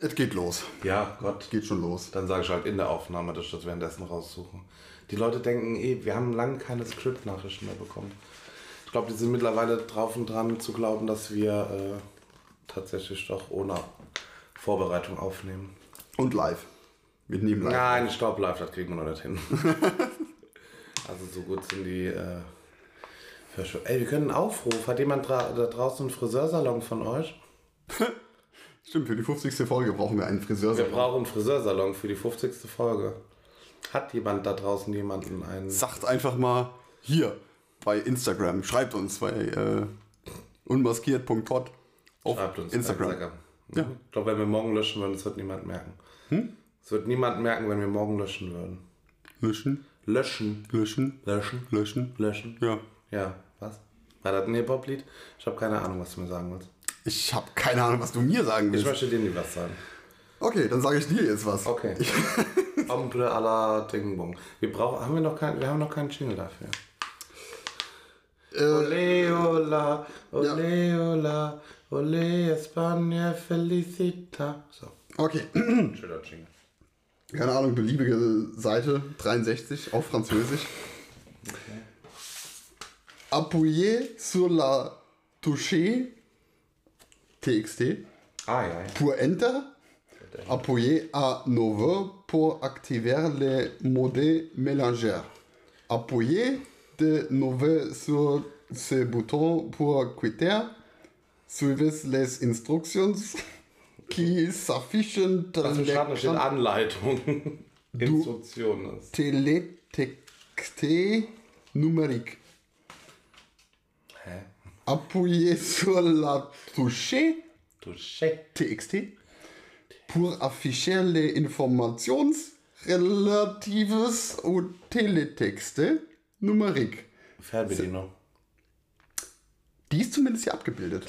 Es geht los. Ja, Gott. Geht schon los. Dann sage ich halt in der Aufnahme, dass ich das währenddessen raussuche. Die Leute denken eh, wir haben lange keine Script-Nachrichten mehr bekommen. Ich glaube, die sind mittlerweile drauf und dran zu glauben, dass wir äh, tatsächlich doch ohne Vorbereitung aufnehmen. Und live. Wir nehmen live. Nein, ich glaube, live, das kriegen wir noch nicht hin. also so gut sind die. Äh, Ey, wir können einen Aufruf. Hat jemand dra da draußen einen Friseursalon von euch? Stimmt, für die 50. Folge brauchen wir einen Wir Friseursalon. brauchen einen Friseursalon für die 50. Folge. Hat jemand da draußen jemanden einen? Sagt einfach mal hier bei Instagram. Schreibt uns bei äh, unmaskiert.pod auf Schreibt uns Instagram. Ja. Ja. Ich glaube, wenn wir morgen löschen würden, das wird niemand merken. Es wird niemand merken, wenn wir morgen löschen würden. Löschen, Löschen. löschen, Löschen. löschen. Löschen. Ja. Ja, was? War das ein Hip-Hop-Lied? Ich habe keine Ahnung, was du mir sagen willst. Ich habe keine Ahnung, was du mir sagen Ich willst. möchte dir nie was sagen. Okay, dann sage ich dir jetzt was. Okay. Ombre à la Dingbong. Wir brauchen, haben wir noch kein, wir haben noch keinen Jingle dafür. Äh, Ole, ola, ole, ola, ole, España, felicita. So, okay. schöner Jingle. Keine Ahnung, beliebige Seite 63 auf Französisch. Appuyez sur la touche TXT pour enter. Appuyez à nouveau pour activer le mode mélangeur. Appuyez de nouveau sur ce bouton pour quitter. Suivez les instructions qui s'affichent dans l'écran Anleitung. Numérique. Appuyez sur la touche Touché. TXT pour afficher les informations relatives au télétexte numérique. Fernbedienung. Die ist zumindest hier abgebildet.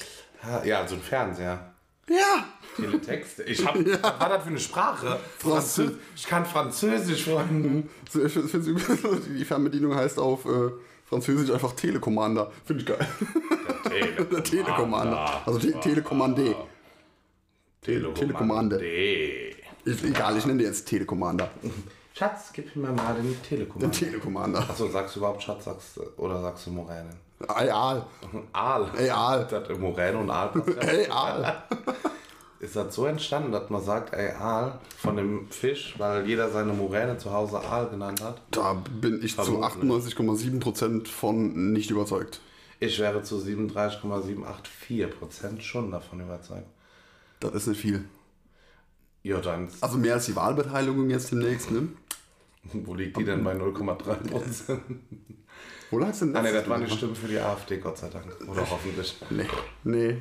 Ja, so ein Fernseher. Ja! Teletexte. Ich hab, was war das für eine Sprache? Französisch. Ich kann Französisch, Freunde. Ich finde die Fernbedienung heißt auf äh, Französisch einfach Telekommander. Finde ich geil. Der Telekommander. Also Te Telekommandé. Telekommande. Ist egal, ich nenne die jetzt Telekommander. Schatz, gib mir mal den Der Telekommando. Telekommander. Achso, sagst du überhaupt Schatz sagst, du- oder sagst du Moräne? Egal. Aal. Ey, Aal. Das Moräne und Aal. Ey, Aal. Ist das so entstanden, dass man sagt, ey, Aal von dem Fisch, weil jeder seine Moräne zu Hause Aal genannt hat? Da bin ich zu Vermutlich. 98,7% von nicht überzeugt. Ich wäre zu 37,784% schon davon überzeugt. Das ist nicht viel. Ja, dann, Also mehr als die Wahlbeteiligung jetzt demnächst, ne? wo liegt die denn bei 0,3%? Wo lag's denn Ah, ne, letztes das waren die Mal? Stimmen für die AfD, Gott sei Dank. Oder hoffentlich. Nee, nee,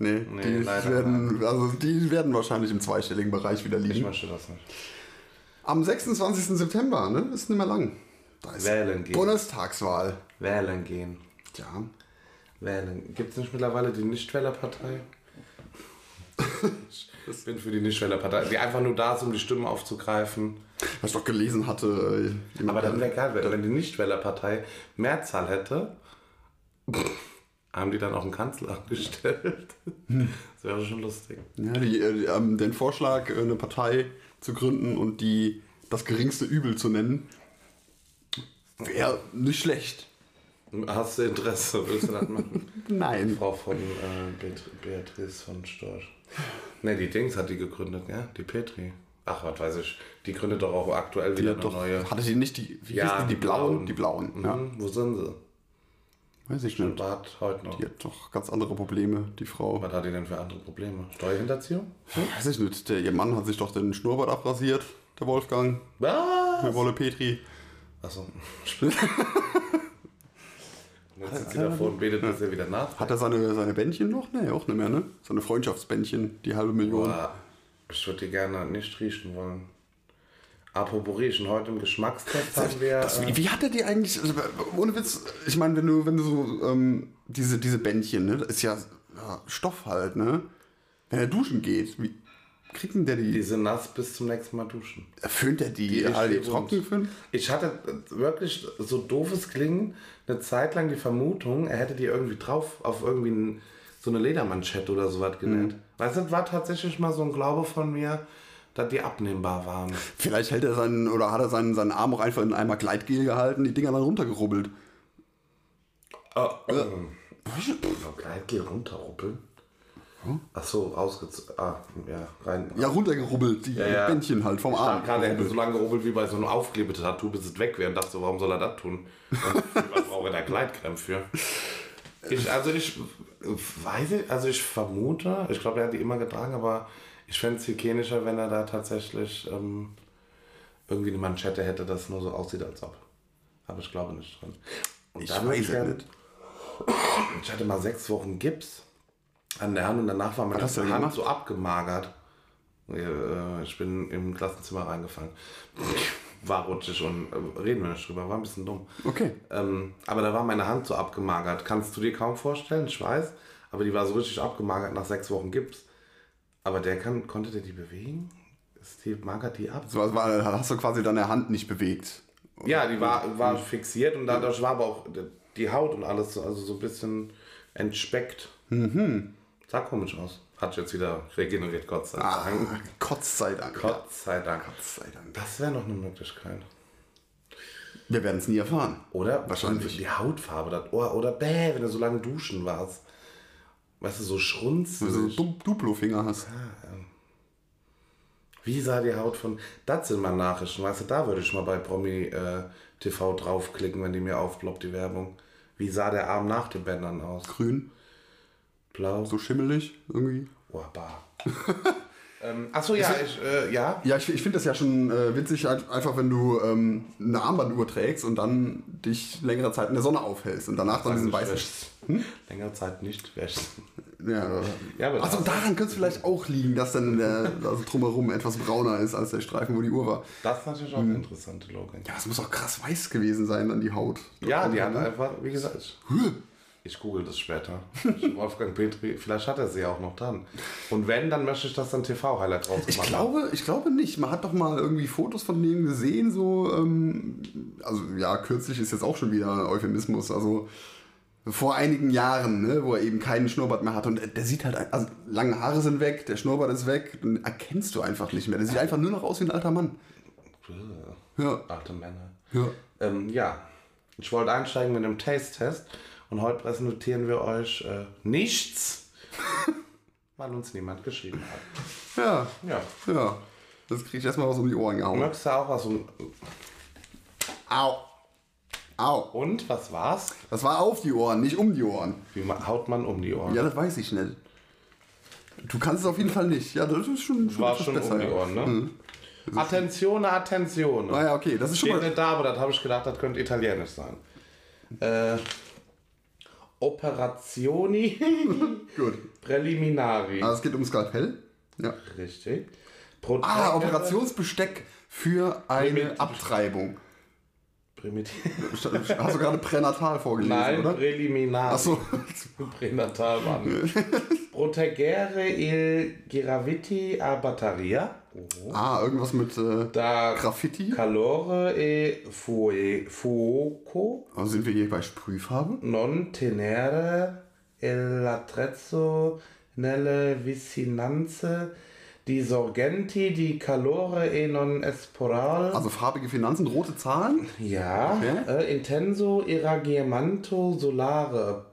nee. Nee, die, leider werden, also die werden wahrscheinlich im zweistelligen Bereich wieder Ich liegen. möchte das nicht. Am 26. September, ne? Ist nicht mehr lang. Da ist Wählen gehen. Bundestagswahl. Wählen gehen. Tja. Wählen. Gibt es nicht mittlerweile die Nichtwählerpartei? ich bin für die Nichtwählerpartei, die einfach nur da ist, um die Stimmen aufzugreifen. Was ich doch gelesen hatte. äh, Aber dann wäre geil, wenn wenn die Nichtwählerpartei Mehrzahl hätte, haben die dann auch einen Kanzler angestellt. Das wäre schon lustig. Ja, die, äh, die, ähm, den Vorschlag, äh, eine Partei zu gründen und die das geringste Übel zu nennen, wäre nicht schlecht. Hast du Interesse? Willst du das machen? Nein. Frau von äh, Beat- Beatrice von Storch. Ne, die Dings hat die gegründet, ja? Die Petri. Ach, was weiß ich. Die gründet doch auch aktuell wieder Die eine hat doch, neue. hatte sie nicht die, wie Ja, die, die blauen? Blauen. Die blauen, Mhm. ja. Wo sind sie? Weiß ich nicht. Bad heute noch. Die hat doch ganz andere Probleme, die Frau. Was hat die denn für andere Probleme? Steuerhinterziehung? Weiß ich nicht. Der, ihr Mann hat sich doch den Schnurrbart abrasiert, der Wolfgang. Was? Der Wolle Petri. Achso. Jetzt sitzt sie davor und betet, dass er wieder nach. Hat er seine, seine Bändchen noch? Nee, auch nicht mehr, ne? Seine Freundschaftsbändchen, die halbe Million. Boah, ich würde die gerne nicht riechen wollen. Apropos riechen, heute im Geschmackstest haben wir. Das, äh, wie, wie hat er die eigentlich, also, ohne Witz, ich meine, wenn du, wenn du so, ähm, diese, diese Bändchen, ne, das ist ja, ja Stoff halt, ne? Wenn er duschen geht, wie kriegt denn der die, die sind nass bis zum nächsten Mal duschen. föhnt er die, Die die, alle trocken föhnt? Ich hatte wirklich, so doofes Klingen, eine Zeit lang die Vermutung, er hätte die irgendwie drauf auf irgendwie ein so eine Ledermanschette oder sowas genäht. Mhm. Weißt du, war tatsächlich mal so ein Glaube von mir, dass die abnehmbar waren. Vielleicht hält er seinen, oder hat er seinen, seinen Arm auch einfach in einmal Gleitgel gehalten, die Dinger dann runtergerubbelt. Oh, ähm. Oh, Gleitgel runterruppeln. Ach so, ausgezogen. Ah, ja, rein. Ja, runtergerubbelt, die ja. Bändchen halt vom Ich Arm. gerade, er hätte so lange gerubbelt wie bei so einem Aufklebetattoo, bis es weg wäre und dachte so, warum soll er das tun? Was braucht er da Gleitcreme für? Ich, also ich weiß also ich vermute, ich glaube, er hat die immer getragen, aber ich fände es hygienischer, wenn er da tatsächlich ähm, irgendwie eine Manschette hätte, das nur so aussieht, als ob. Aber ich glaube nicht drin. Und Ich weiß es gern- nicht. Ich hatte mal sechs Wochen Gips an der Hand und danach war meine Hand gemacht? so abgemagert. Äh, Ich bin im Klassenzimmer reingefallen. War rutschig und äh, reden wir nicht drüber, war ein bisschen dumm. Okay. Ähm, aber da war meine Hand so abgemagert. Kannst du dir kaum vorstellen, ich weiß. Aber die war so richtig abgemagert nach sechs Wochen Gips. Aber der kann, konnte der die bewegen? Ist die, magert die ab? So, also war, hast du quasi deine Hand nicht bewegt. Ja, die war, war fixiert und dadurch war aber auch die Haut und alles so, also so ein bisschen entspeckt. Mhm. Sah komisch aus. Hat jetzt wieder regeneriert, Gott sei Ah, Dank. Gott sei Dank. Gott sei Dank. Gott sei Dank. Das wäre noch eine Möglichkeit. Wir werden es nie erfahren. Oder? Wahrscheinlich. Die Hautfarbe, das Ohr. Oder bäh, wenn du so lange duschen warst. Weißt du, so schrunzelig. Wenn du so Du- Duplo-Finger hast. Wie sah die Haut von. Das sind mal Nachrichten, weißt du, da würde ich mal bei Promi äh, TV draufklicken, wenn die mir aufploppt, die Werbung. Wie sah der Arm nach den Bändern aus? Grün, Blau. so schimmelig irgendwie. Oh, bar. ähm, achso, ja, ich, äh, ja. Ja, ich, ich finde das ja schon äh, witzig, halt einfach wenn du ähm, eine Armbanduhr trägst und dann dich längere Zeit in der Sonne aufhältst und danach dann diesen Nicht weißen. wäschst. Längere Zeit nicht wäschst. Ja, Ja, aber also daran könnte es vielleicht auch liegen, dass dann der, also drumherum etwas brauner ist als der Streifen, wo die Uhr war. Das ist natürlich auch eine interessante Logik. Ja, es muss auch krass weiß gewesen sein, dann die Haut. Ja, die hat einfach, wie gesagt, ich, google das später. Wolfgang Petri, vielleicht hat er sie auch noch dran. Und wenn, dann möchte ich, dass dann TV-Highlight rausgemacht Ich glaube, ich glaube nicht. Man hat doch mal irgendwie Fotos von dem gesehen, so, ähm, also ja, kürzlich ist jetzt auch schon wieder Euphemismus, also vor einigen Jahren, ne, wo er eben keinen Schnurrbart mehr hat und der sieht halt, also lange Haare sind weg, der Schnurrbart ist weg, den erkennst du einfach nicht mehr. Der sieht einfach nur noch aus wie ein alter Mann. Ja, Alte Männer. ja. Ähm, ja, ich wollte einsteigen mit einem Taste-Test und heute präsentieren wir euch äh, nichts, weil uns niemand geschrieben hat. Ja, Ja. ja. Das krieg ich erstmal was um die Ohren gehauen. Möchtest du auch was? um- Au. Au. Und, was war's? Das war auf die Ohren, nicht um die Ohren. Wie haut man um die Ohren? Ja, das weiß ich nicht. Du kannst es auf jeden Fall nicht. Ja, das ist schon, schon War schon besser. um die. Ohren, ne? Attenzione, Attenzione. Ah ja, okay, das ist schon Steht mal. nicht da, aber das habe ich gedacht, das könnte italienisch sein. Äh, Operazioni Gut. Preliminari. Also es geht um Skalpell. Ja. Richtig. Ah, Protektere- Operationsbesteck für eine Primitiv. Abtreibung. Primitiv. Hast du gerade pränatal vorgelesen, Nein, oder? Preliminari. Achso. Pränatal waren. Protegere il Giraviti a Batteria. Oh. Ah, irgendwas mit äh, Da Graffiti. calore e fue, fuoco Also sind wir hier bei Sprühfarbe? non tenere l'attrezzo nelle vicinanze di sorgenti di calore e non esporal. Also farbige Finanzen, rote Zahlen. Ja, Okay. äh, intenso irraggiamento solare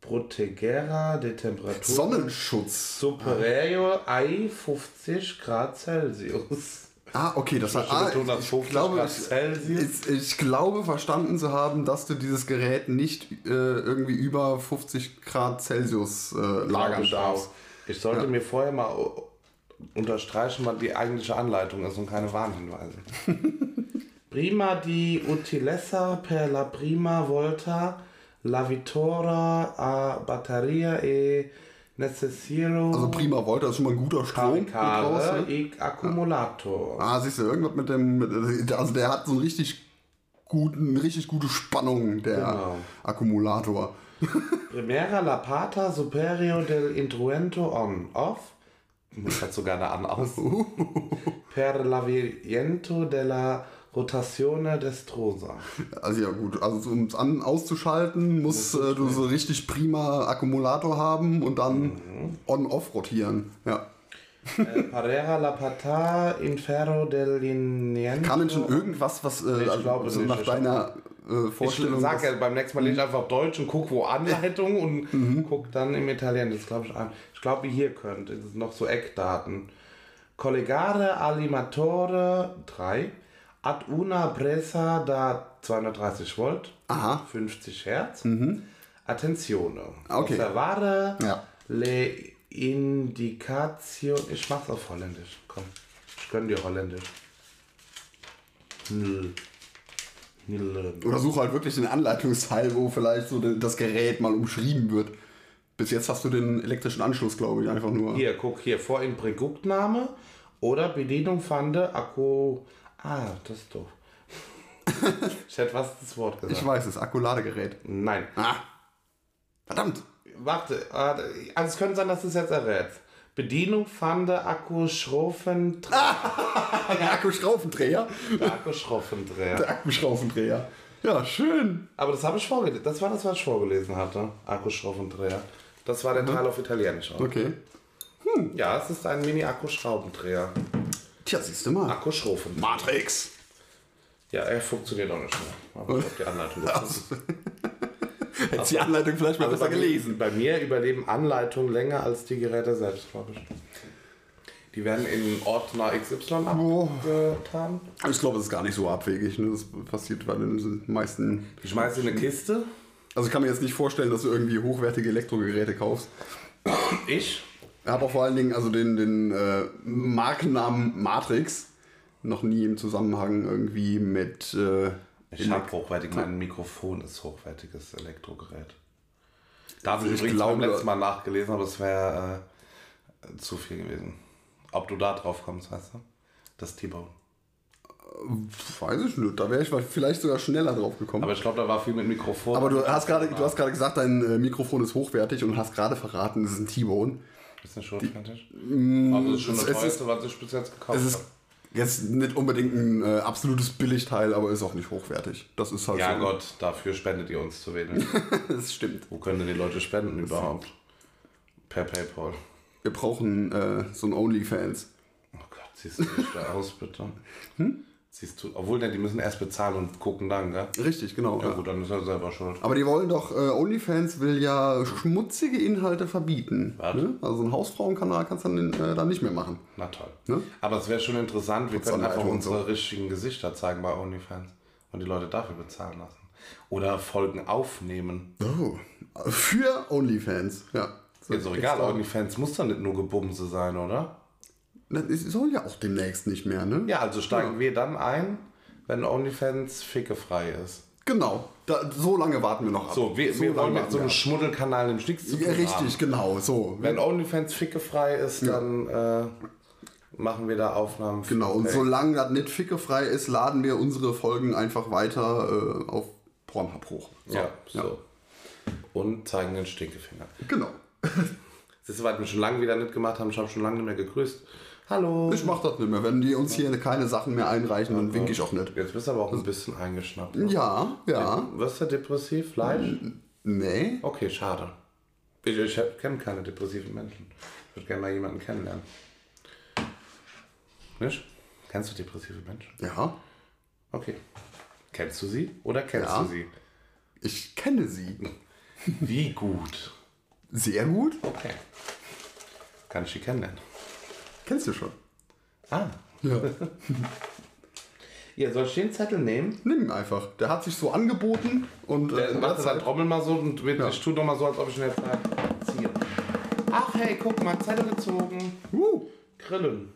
protegera de temperatura Sonnenschutz. superior ai 50 Grad Celsius. Ah, okay, das hat. Ah, ich, 50 glaube, Grad ich, Celsius. ich, ich glaube verstanden zu haben, dass du dieses Gerät nicht äh, irgendwie über 50 Grad Celsius äh, lagern ich darfst. Ich sollte mir vorher mal unterstreichen, was die eigentliche Anleitung ist und keine Warnhinweise. prima di utilessa per la prima volta la vittoria a batteria e necessiro Also prima Volt, das ist schon mal ein guter Strom. caricare e accumulator. Ah, siehst du, irgendwas mit dem. Mit, also der hat so einen richtig guten, richtig gute Spannung, der Genau. Akkumulator. Primera la pata superior del intruento on off. Das hat sogar eine an aus. per l'avviento della Rotazione destrosa. Also ja gut, also um es an auszuschalten, muss äh, du so richtig prima Akkumulator haben und dann Mhm. on-off rotieren. Ja. äh, Parera la pata inferro dell'iniento. Kann denn schon irgendwas, was äh, ich also, glaube so nicht, nach ich- deiner äh, Ich Vorstellung sag was- ja beim nächsten Mal lese ich einfach Deutsch und guck wo Anleitung und Mhm. guck dann im Italienisch. Das glaube ich an. Ich glaube, wie hier könnte. Das sind noch so Eckdaten. Collegare alimatore 3 ad una presa da 230 Volt, Aha. 50 Hertz. Attenzione. Okay. Osservare Ja. le indicazioni. Ich mach's auf Holländisch. Komm. Ich gönn dir Holländisch. Nö. Nö. Oder suche halt wirklich den Anleitungsteil, wo vielleicht so das Gerät mal umschrieben wird. Bis jetzt hast du den elektrischen Anschluss, glaube ich, einfach nur. Hier, guck hier, vor in Produktname oder Bedienung fande Akku. Ah, das ist doof. ich hätte was das Wort gesagt. Ich weiß es, Akkuladegerät. Nein. Ah. Verdammt. Warte, ah, also es könnte sein, dass du es jetzt errätst. Bedienung fande Akku Schroffen Der Akkuschraubendreher. Akku Schroffendreher. Der Akkuschraubendreher. Ja, schön. Aber das habe ich vorgelesen. Das war das, was ich vorgelesen hatte. Akku Schroffendreher. Das war der Teil auf Italienisch. auch. Okay. Ja, es ist ein Mini-Akku-Schraubendreher. Tja, siehst du mal. Akku. Matrix. Ja, er funktioniert auch nicht mehr. Aber ich die Anleitung. Hättest die Anleitung vielleicht mal Also besser bei, gelesen. Bei mir überleben Anleitungen länger als die Geräte selbst, glaube ich. Die werden in Ordner XY abgetan. Ich glaube, das ist gar nicht so abwegig. Ne? Das passiert bei den meisten. Ich schmeiße in eine Kiste. Also ich kann mir jetzt nicht vorstellen, dass du irgendwie hochwertige Elektrogeräte kaufst. Ich. Ich habe auch vor allen Dingen also den, den äh, Markennamen Matrix noch nie im Zusammenhang irgendwie mit. Äh, Ich habe hochwertig, mein Mikrofon ist hochwertiges Elektrogerät. Da habe ich übrigens glaube- beim letzten Mal nachgelesen, aber es wäre äh, zu viel gewesen. Ob du da drauf kommst, weißt du? Das T-Bone. weiß ich nicht. Da wäre ich vielleicht sogar schneller drauf gekommen. Aber ich glaube, da war viel mit Mikrofon. Aber du hast gerade, du hast gerade gesagt, dein äh, Mikrofon ist hochwertig und hast gerade verraten, es ist ein T-Bone. Ist das schon fertig? Also das ist schon das es ist- teuerste, was ich bis jetzt gekauft Es ist habe. jetzt nicht unbedingt ein äh, absolutes Billigteil, aber ist auch nicht hochwertig. Das ist halt Ja so. Gott, dafür spendet ihr uns zu wenig. das stimmt. Wo können denn die Leute spenden überhaupt? Per Paypal. Wir brauchen äh, so ein OnlyFans. Oh Gott, siehst du nicht da aus, bitte? Siehst du, obwohl, ne, die müssen erst bezahlen und gucken dann, gell? Richtig, genau. Ja ja. gut, dann ist er selber schuld. Aber die wollen doch, äh, OnlyFans will ja schmutzige Inhalte verbieten. Was? Ne? Also ein Hausfrauenkanal kannst du dann, äh, dann nicht mehr machen. Na toll. Ne? Aber es wäre schon interessant, wir können einfach und so. unsere richtigen Gesichter zeigen bei OnlyFans und die Leute dafür bezahlen lassen. Oder Folgen aufnehmen. Oh. Für OnlyFans, ja. So Ist doch egal. OnlyFans muss doch nicht nur Gebumse sein, oder? Das soll ja auch demnächst nicht mehr, ne? Ja, also steigen wir dann ein, wenn OnlyFans fickefrei ist. Genau. Da, so lange warten wir noch ab. So, wir, so wir wollen mit so einem Schmuddelkanal im Nichts zu tun ja, Richtig, haben. genau. So. Wenn OnlyFans fickefrei ist, dann äh, machen wir da Aufnahmen. für Genau, und solange das nicht fickefrei ist, laden wir unsere Folgen einfach weiter äh, auf Pornhub hoch. So. Ja, so. Und zeigen den Stinkefinger. Genau. Das ist, was wir schon lange wieder nicht gemacht haben. Ich habe schon lange nicht mehr gegrüßt. Hallo. Ich mach das nicht mehr. Wenn die uns hier keine Sachen mehr einreichen, dann winke ich auch nicht. Jetzt bist du aber auch ein bisschen eingeschnappt. Ja, ja. Wirst du depressiv? Fleisch? Nee. Okay, schade. Ich, ich kenne keine depressiven Menschen. Ich würde gerne mal jemanden kennenlernen. Nicht? Kennst du depressive Menschen? Ja. Okay. Kennst du sie oder kennst Ja. du sie? Ich kenne sie. Wie gut? Sehr gut. Okay. Kann ich sie kennenlernen? Kennst du schon. Ah. Ja. Ja, soll ich den Zettel nehmen? Nimm ihn einfach. Der hat sich so angeboten und Der äh, macht der das dann Zeit- Trommel mal so und wird, Ja. ich tue doch mal so, als ob ich ihn jetzt mal ziehe. Ach hey, guck mal, Zettel gezogen. Uh, Grillen.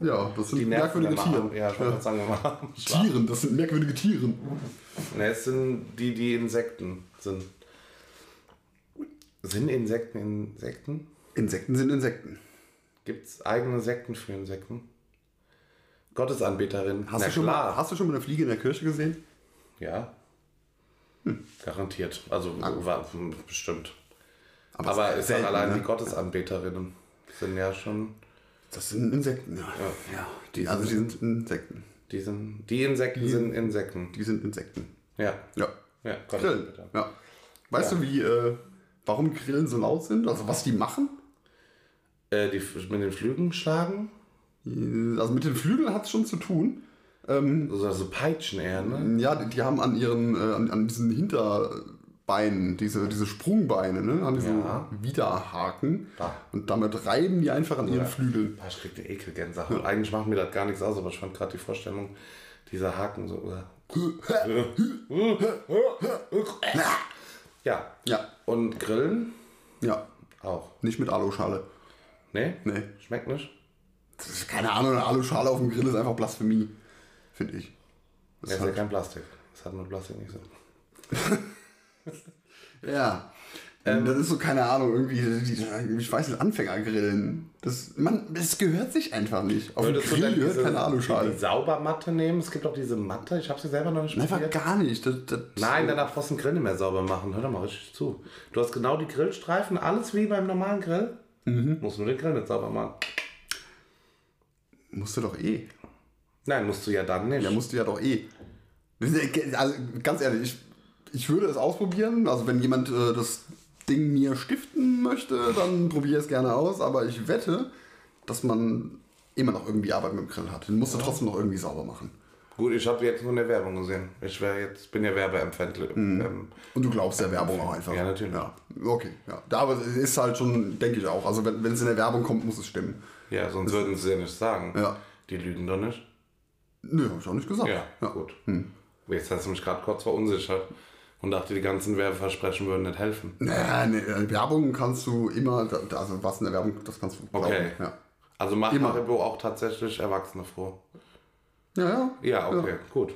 ja, das sind merkwürdige Tiere. Ja, ich wollte gerade sagen, wir. Tieren, das sind merkwürdige Tiere. Ne, es sind die, die Insekten sind. Sind Insekten Insekten? Insekten sind Insekten. Gibt es eigene Sekten für Insekten? Gottesanbeterin. Hast, Na du schon klar. mal, hast du schon mal eine Fliege in der Kirche gesehen? Ja. Garantiert. Also war, bestimmt. Aber Aber ist selten, allein ne? die Gottesanbeterinnen sind ja schon. Das sind Insekten, ja. ja. die, also die sind Insekten. Die, sind, die Insekten sind Insekten. Die sind Insekten. Ja. Ja. Ja, Grillen. Ja. Weißt du, wie, äh, warum Grillen so laut sind? Also was die machen? Äh, die mit den Flügeln schlagen? Also mit den Flügeln hat es schon zu tun. Also, also Peitschen eher, ne? Ja, die, die haben an ihren, äh, an, an diesen Hinterbeinen, diese, diese Sprungbeine, ne? an diesen Ja. Widerhaken. Ah. Und damit reiben die einfach an ihren Flügeln. Boah, ich krieg die Ekelgänsehaut. Eigentlich macht mir das gar nichts aus, aber ich fand gerade die Vorstellung, dieser Haken so. Ja. Ja, Und Grillen ja. auch. Nicht mit Aluschale. Nee? Nee. Schmeckt nicht? Das ist, keine Ahnung, eine Aluschale auf dem Grill ist einfach Blasphemie. Finde ich. Das Das ist ist ja halt, kein Plastik. Das hat mit Plastik nichts zu tun. ja. das ist so, keine Ahnung, irgendwie, die, ich weiß nicht, Anfängergrillen. Das, man, das gehört sich einfach nicht. Auf Würdest du Grill gehört diese, keine Aluschale. die Saubermatte nehmen? Es gibt auch diese Matte. Ich habe sie selber noch nicht Einfach probiert. gar nicht. Das, das, Nein, dann darfst du den Grill nicht mehr sauber machen. Hör doch mal richtig zu. Du hast genau die Grillstreifen, alles wie beim normalen Grill. Mhm. Musst nur den Grill nicht sauber machen. musst du doch eh. Nein, musst du ja dann nicht. Ja, musst du ja doch eh. Also, ganz ehrlich, ich, ich würde es ausprobieren. Also, wenn jemand äh, das Ding mir stiften möchte, dann probiere es gerne aus. Aber ich wette, dass man immer noch irgendwie Arbeit mit dem Grill hat. Den musst du trotzdem noch irgendwie sauber machen. Gut, ich habe jetzt nur eine Werbung gesehen. Ich wär jetzt, bin ja werbeempfindlich. Ähm, Und du glaubst der Werbung auch einfach. Ja, natürlich. Ja, okay. Ja. Da, aber es ist halt schon, denke ich auch. Also, wenn wenn es in der Werbung kommt, muss es stimmen. ja, sonst würden sie ja nicht sagen. Ja. Die lügen doch nicht. Nö, hab ich auch nicht gesagt. Ja, gut. Jetzt hast du mich gerade kurz verunsichert und dachte, die ganzen Werbeversprechen würden nicht helfen. Naja, ne, Werbung kannst du immer, also was in der Werbung, das kannst du glauben. Okay. Ja. Also macht. Haribo auch tatsächlich Erwachsene froh. Ja, ja. Ja, okay, gut.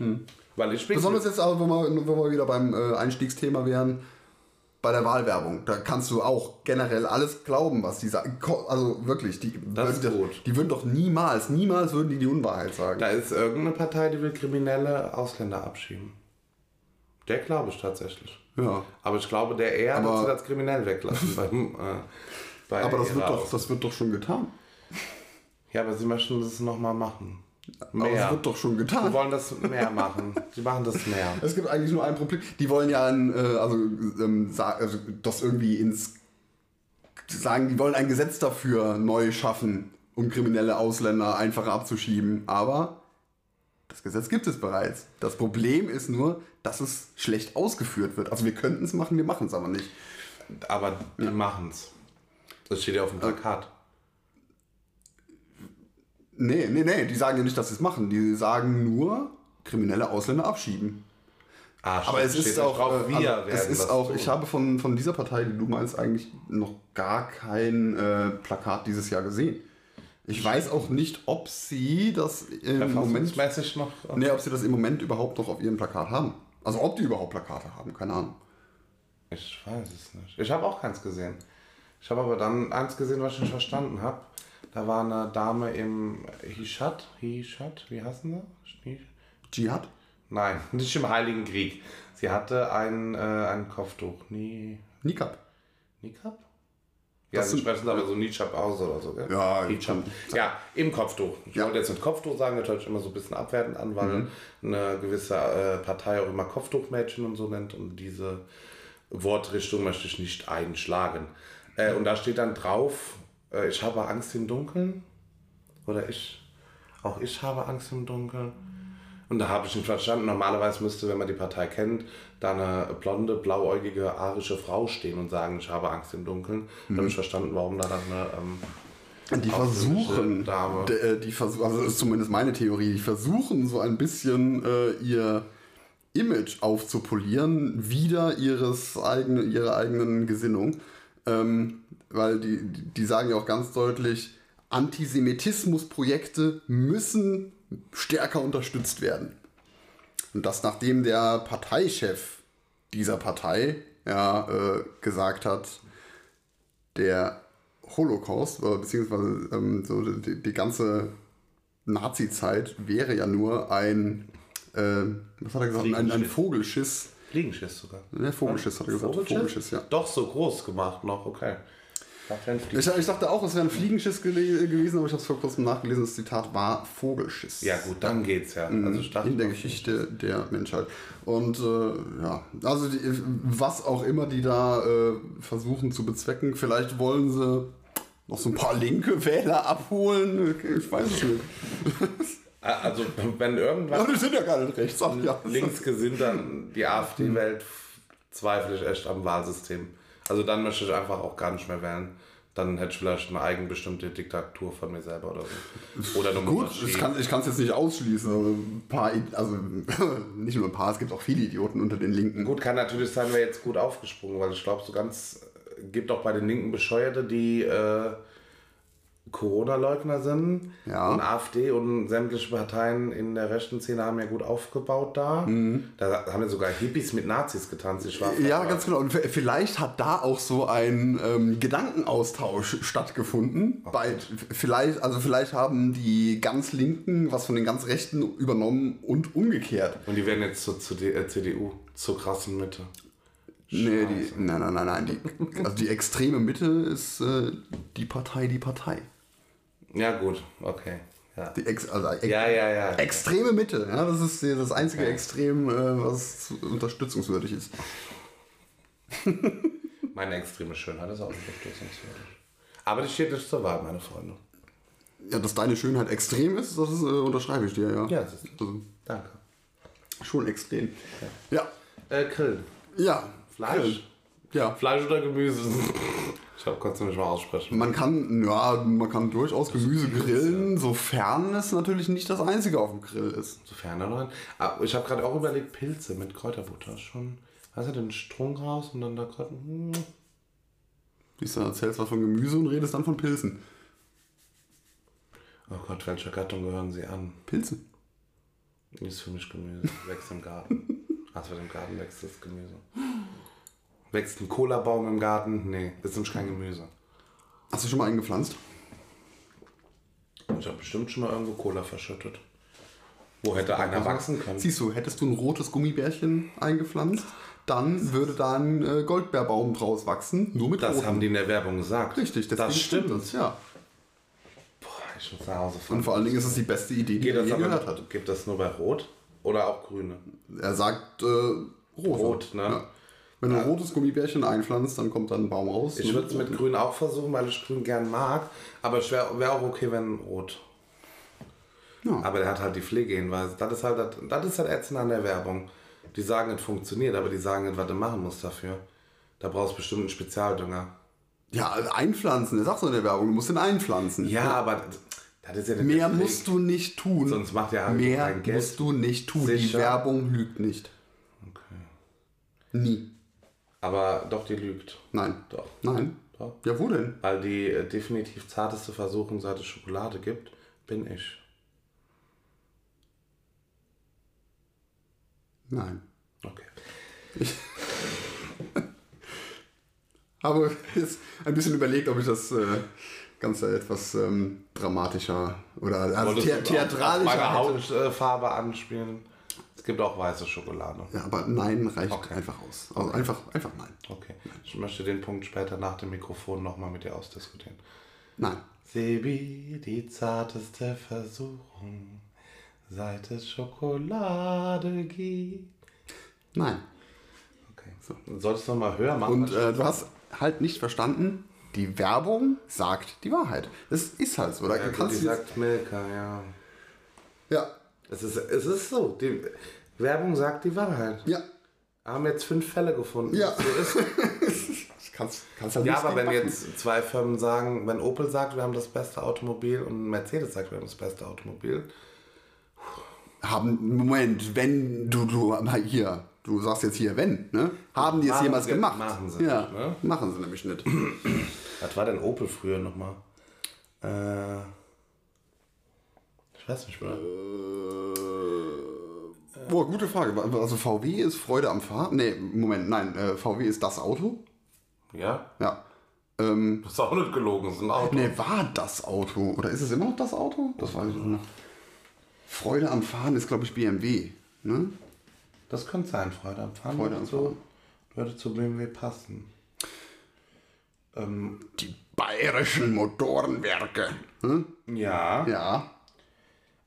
Weil ich. Besonders jetzt aber, wo wir, wo wir wieder beim äh, Einstiegsthema wären, bei der Wahlwerbung. Da kannst du auch generell alles glauben, was die sagen. Also wirklich, die, Das ist würden, gut. die würden doch niemals, niemals würden die die Unwahrheit sagen. Da ist irgendeine Partei, die will kriminelle Ausländer abschieben. Der glaube ich tatsächlich. Ja. Aber ich glaube, der eher Aber- hat sie das kriminell weglassen. beim, äh, bei Aber das wird, doch, das wird doch schon getan. Ja, aber sie möchten das nochmal machen. Aber Mehr. das wird doch schon Sie getan. wollen das mehr machen. Sie machen das mehr. Es gibt eigentlich nur ein Problem. Die wollen ja ein, äh, also, ähm, also das irgendwie ins sagen, die wollen ein Gesetz dafür neu schaffen, um kriminelle Ausländer einfacher abzuschieben. Aber das Gesetz gibt es bereits. Das Problem ist nur, dass es schlecht ausgeführt wird. Also wir könnten es machen, wir machen es aber nicht. Aber die machen's. Das steht ja auf dem Plakat. Nee, nee, nee, die sagen ja nicht, dass sie es machen. Die sagen nur, kriminelle Ausländer abschieben. Ah, Aber es ist auch, drauf, äh, wir also, es ist auch, tun. ich habe von, von dieser Partei, die du meinst, eigentlich noch gar kein äh, Plakat dieses Jahr gesehen. Ich weiß auch nicht, ob sie das im Moment, noch. nee, ob sie das im Moment überhaupt noch auf ihrem Plakat haben. Also ob die überhaupt Plakate haben, keine Ahnung. Ich weiß es nicht. Ich habe auch keins gesehen. Ich habe aber dann eins gesehen, was ich nicht verstanden habe. Da war eine Dame im Hishat. Hishat, wie heißen sie? Hi- Dschihad? Nein, nicht im Heiligen Krieg. Sie hatte ein, äh, ein Kopftuch. Nie, Nikab. Nikab? Ja, Das sie sprechen aber so Nichab aus oder so, gell? Ja, kann- Ja, im Kopftuch. Ich Ja. wollte jetzt mit Kopftuch sagen, das hört sich immer so ein bisschen abwertend an, weil eine gewisse äh, Partei auch immer Kopftuchmädchen und so nennt und diese Wortrichtung möchte ich nicht einschlagen. Äh, und da steht dann drauf, ich habe Angst im Dunkeln. Oder ich, auch ich habe Angst im Dunkeln. Und da habe ich nicht verstanden. Normalerweise müsste, wenn man die Partei kennt, da eine blonde, blauäugige, arische Frau stehen und sagen, ich habe Angst im Dunkeln. Da habe ich verstanden, warum da dann eine. Ähm, Die versuchen, äh, die versuchen, also das ist zumindest meine Theorie, die versuchen so ein bisschen äh, ihr Image aufzupolieren, wieder ihres eigene, ihrer eigenen Gesinnung. Ähm, weil die, die sagen ja auch ganz deutlich, Antisemitismusprojekte müssen stärker unterstützt werden. Und das nachdem der Parteichef dieser Partei ja, äh, gesagt hat, der Holocaust, oder beziehungsweise ähm, so die, die ganze Nazi-Zeit wäre ja nur ein, äh, was hat er gesagt, ein, ein. Vogelschiss. Fliegenschiss sogar. Ne, Vogelschiss hat er gesagt. Vogelschiss? Vogelschiss, ja. Doch, so groß gemacht noch, okay. Ich, ich, dachte auch, es wäre ein Fliegenschiss gewesen, aber ich habe es vor kurzem nachgelesen. Das Zitat war Vogelschiss. Ja, gut, dann geht's ja. Also in der Geschichte der Menschheit. Und äh, ja, also die, was auch immer die da äh, versuchen zu bezwecken, vielleicht wollen sie noch so ein paar linke Wähler abholen. Ich weiß es nicht. Also, wenn irgendwas. Aber die sind ja gar nicht rechts. Ach, ja. Linksgesinnt dann die AfD-Welt, zweifle ich echt am Wahlsystem. Also, dann möchte ich einfach auch gar nicht mehr wählen. Dann hätte ich vielleicht eine eigenbestimmte Diktatur von mir selber oder so. Oder eine Gut, ich kann es jetzt nicht ausschließen. Aber ein paar, also nicht nur ein paar, es gibt auch viele Idioten unter den Linken. Gut, kann natürlich sein, wäre jetzt gut aufgesprungen, weil ich glaube, so ganz gibt auch bei den Linken Bescheuerte, die äh, Corona-Leugner sind. Ja. Und AfD und sämtliche Parteien in der rechten Szene haben ja gut aufgebaut da. Mhm. Da haben ja sogar Hippies mit Nazis getanzt. Ich war Ja, ganz genau. Und vielleicht hat da auch so ein ähm, Gedankenaustausch stattgefunden. Bei, vielleicht, also vielleicht haben die ganz Linken was von den ganz Rechten übernommen und umgekehrt. Und die werden jetzt zur, zur äh, CDU, zur krassen Mitte. Nee, die, nein, nein, nein, nein. Die, also die extreme Mitte ist äh, die Partei, die Partei. Ja, gut, okay. Ja, Die ex, also ex, ja, ja. ja. Extreme Mitte, ja, das ist das einzige Extrem, äh, was unterstützungswürdig ist. Meine extreme Schönheit ist auch unterstützungswürdig. Aber die steht nicht zur Wahl, meine Freunde. Ja, dass deine Schönheit extrem ist, das ist, äh, unterschreibe ich dir, ja. Ja, das ist- also, Danke. schon extrem. Ja. Äh, Grill. Ja. Fleisch? Ja. Fleisch oder Gemüse? Ich hab kurz nicht mal aussprechen. Man kann, ja, man kann durchaus Gemüse grillen, sofern es natürlich nicht das einzige auf dem Grill ist. Sofern da rein. Aber ich habe gerade auch überlegt, Pilze mit Kräuterbutter. Schon, weißt du, den Strunk raus und dann da Kräuter. Hm. Siehst du, erzählst was von Gemüse und redest dann von Pilzen. Oh Gott, welcher Gattung gehören sie an? Pilze. Ist für mich Gemüse. Wächst im Garten. Also im Garten wächst das Gemüse. Wächst ein Cola-Baum im Garten? Nee, ist nämlich kein Gemüse. Hast du schon mal einen gepflanzt? Ich habe bestimmt schon mal irgendwo Cola verschüttet. Wo hätte einer wachsen können? Siehst du, hättest du ein rotes Gummibärchen eingepflanzt, dann würde da ein äh, Goldbeerbaum draus wachsen, nur mit Das roten. haben die in der Werbung gesagt. Richtig, das stimmt. Das, ja. Boah, ich muss nach Hause fahren. Und vor allen Dingen ist es die beste Idee, die er das je gehört hat. Gibt das nur bei Rot oder auch Grüne? Er sagt äh, rot. Rot, ne? Ja. Wenn du ein rotes Gummibärchen einpflanzt, dann kommt da ein Baum raus. Ich ne? würde es mit Grün auch versuchen, weil ich Grün gern mag. Aber es wäre wär auch okay, wenn Rot. Ja. Aber der hat halt die Pflegehinweise. Das ist halt das, das ist halt ätzend an der Werbung. Die sagen, es funktioniert, aber die sagen nicht, was du machen musst dafür. Da brauchst du bestimmt einen Spezialdünger. Ja, einpflanzen, er sagt so in der Werbung, du musst ihn einpflanzen. Ja, aber das ist ja nicht Mehr musst du nicht tun. Sonst macht ja Mehr kein Geld. musst du nicht tun. Sicher? Die Werbung lügt nicht. Nie. Aber doch, die lügt. Nein. Doch. Nein. Doch. Ja, wo denn? Weil die äh, definitiv zarteste Versuchung, seit es Schokolade gibt, bin ich. Nein. Okay. Habe jetzt ein bisschen überlegt, ob ich das äh, Ganze etwas ähm, dramatischer oder also Wolltest auf theatralischer meine. Hautfarbe anspielen. Es gibt auch weiße Schokolade. Ja, aber nein reicht Okay. einfach aus. Also einfach, einfach nein. Okay. Ich möchte den Punkt später nach dem Mikrofon nochmal mit dir ausdiskutieren. Nein. Sebi, die zarteste Versuchung, seit es Schokolade gibt. Nein. Okay. So. Solltest du noch mal höher machen? Und äh, du hast halt nicht verstanden, die Werbung sagt die Wahrheit. Das ist halt so. Da ja, kannst die du sagt Milka, ja. ja, Es ist, es ist so. Die Werbung sagt die Wahrheit. ja, Haben jetzt fünf Fälle gefunden. Ja. So ist ich kann's, kann's halt Ja, aber wenn backen. jetzt zwei Firmen sagen, wenn Opel sagt, wir haben das beste Automobil und Mercedes sagt, wir haben das beste Automobil, haben, Moment, wenn du, du, hier, du sagst jetzt hier, wenn, ne? Haben die es Machen jemals sie- gemacht? machen sie ja, nicht, ne? machen sie nämlich nicht. was war denn Opel früher nochmal? Äh, ich weiß nicht mehr. Boah, gute Frage. Also VW ist Freude am Fahren? Nee, Moment, nein, äh, VW ist das Auto? Ja? Ja. Ähm, Das ist auch nicht gelogen, das ist ein Auto. nee, war das Auto? Oder ist es immer noch das Auto? Das weiß ich nicht mehr. Freude am Fahren ist, glaube ich, BMW. Ne? Das könnte sein, Freude am Fahren. Freude am zu, würde zu BMW passen. Ähm, Die bayerischen Motorenwerke. Hm? ja. Ja.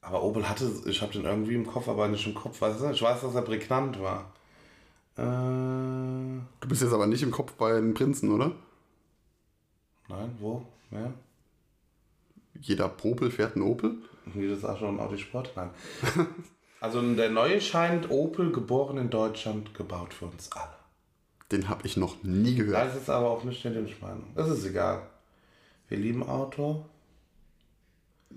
Aber Opel hatte, ich habe den irgendwie im Kopf, aber nicht im Kopf. Weiß ich, ich weiß, dass er prägnant war. Äh, Du bist jetzt aber nicht im Kopf bei den Prinzen, oder? nein, wo? Ja? Jeder Popel fährt einen Opel. Jedes auch schon Audi Sport? Nein. also der neue scheint Opel, geboren in Deutschland, gebaut für uns alle. Den habe ich noch nie gehört. Das ist aber auch nicht in den Meinung. Das ist egal. Wir lieben Auto.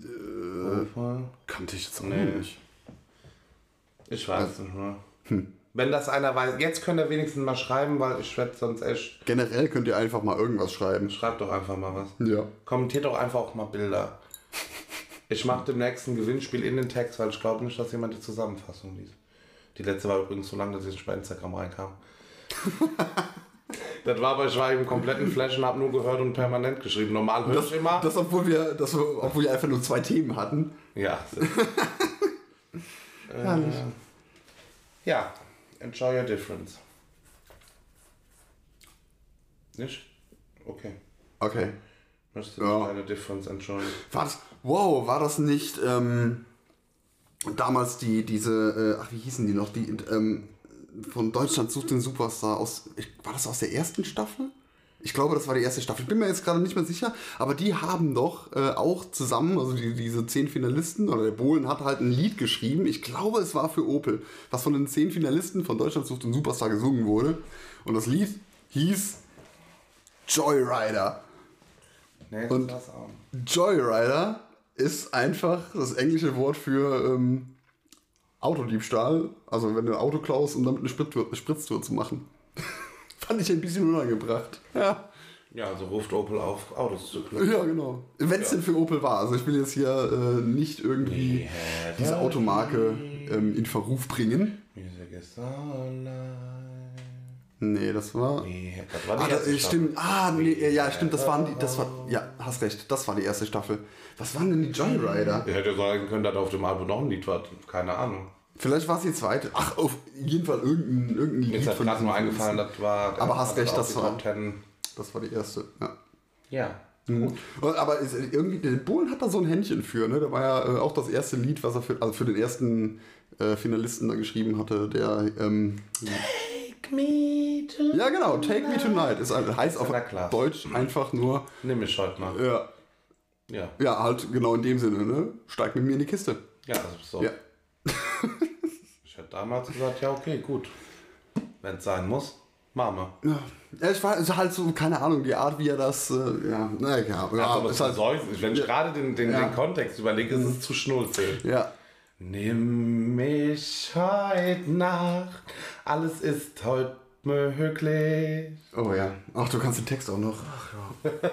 Opel. Kannte ich jetzt auch Nee. nicht. Ich weiß nicht mehr. Wenn das einer weiß, jetzt könnt ihr wenigstens mal schreiben, weil ich werde sonst echt. Generell könnt ihr einfach mal irgendwas schreiben. Schreibt doch einfach mal was. Ja. Kommentiert doch einfach auch mal Bilder. Ich mache demnächst ein Gewinnspiel in den Text, weil ich glaube nicht, dass jemand die Zusammenfassung liest. Die letzte war übrigens so lang, dass ich nicht bei Instagram reinkam. das war war im kompletten Flash und habe nur gehört und permanent geschrieben. Normal höre Das, ich immer. das obwohl wir, das, obwohl wir einfach nur zwei Themen hatten. ja. äh, ja, enjoy your difference. Nicht? Okay. Okay. Möchtest du Ja. deine Difference enjoyen? War das, wow, war das nicht ähm, damals die, diese, äh, ach, wie hießen die noch, die ähm, von Deutschland sucht den Superstar aus, war das aus der ersten Staffel? Ich glaube, das war die erste Staffel. Ich bin mir jetzt gerade nicht mehr sicher, aber die haben doch äh, auch zusammen, also die, diese zehn Finalisten, oder der Bohlen hat halt ein Lied geschrieben, ich glaube, es war für Opel, was von den zehn Finalisten von Deutschland sucht den Superstar gesungen wurde. Und das Lied hieß Joyrider. Nee, das Und-. Joyrider ist einfach das englische Wort für ähm, Autodiebstahl. Also wenn du ein Auto klaust, um damit eine Spritztour, eine Spritztour zu machen. Fand ich ein bisschen unangebracht. Ja, Ja, also ruft Opel auf, Autos zu klauen. ja genau. Wenn es denn für Opel war. Also ich will jetzt hier äh, nicht irgendwie diese Automarke ähm, in Verruf bringen. Music is online. Nee, das war... Nee, das war die Ah, erste äh, Staffel. stimmt. Ah, nee, äh, ja, stimmt, das waren die, das war, ja, hast recht, das war die erste Staffel. Was waren denn die Joyrider? Ich hätte sagen können, dass auf dem Album noch ein Lied war. Keine Ahnung. Vielleicht war es die zweite. Ach, auf jeden Fall irgendein, irgendein Mir Lied ist halt gerade nur eingefallen, das war. Aber hast recht, das war-. Das war die erste, ja. Ja. Und- Aber ist, irgendwie, der Bohlen hat da so ein Händchen für, ne? Da war ja äh, auch das erste Lied, was er für, also für den ersten äh, Finalisten da geschrieben hatte, der, ähm, me to. ja genau, Take Me Tonight, ist, ein- heißt auf. Deutsch einfach nur, Nimm mich heute mal. ja, Ja. ja, halt genau in dem Sinne, ne? Steig mit mir in die Kiste. Ja, also so. Ja. Ich hätte damals gesagt, ja, okay, gut. Wenn es sein muss, wir. Ja, ja ich war ist halt so, keine Ahnung, die Art, wie er das, äh, ja, na ja, ja, aber ist halt, wenn ich gerade den, den, Ja. den Kontext überlege, ist es zu schnulzig. ja, Nimm mich heute Nacht, alles ist heute möglich. oh ja, ach, du kannst den Text auch noch, ach ja.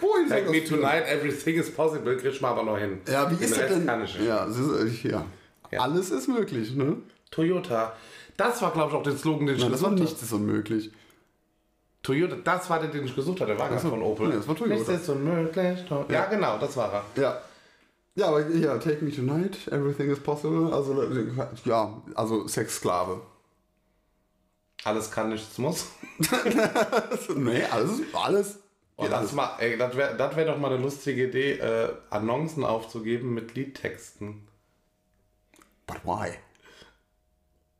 Wohin Take me tonight, everything is possible, krieg ich mal aber noch hin. Ja, wie Den ist das denn? Kann ich. Ja, ist, äh, ja. Ja. alles ist möglich, ne? Toyota. Das war, glaube ich, auch der Slogan, den ich Nein, das war gesucht habe. nichts ist unmöglich. Toyota, das war der, den ich gesucht hatte. Der war gar von Opel. nee, das war Toyota. Nichts ist unmöglich. To- Ja, genau, das war er. Ja. Ja, aber ja, Take Me Tonight, Everything is Possible, also ja, also Sexsklave. Alles kann, nichts muss. nee, alles, alles. Oh, das alles. mal, ey, das wäre das wär doch mal eine lustige Idee, äh, Annoncen aufzugeben mit Liedtexten. But why?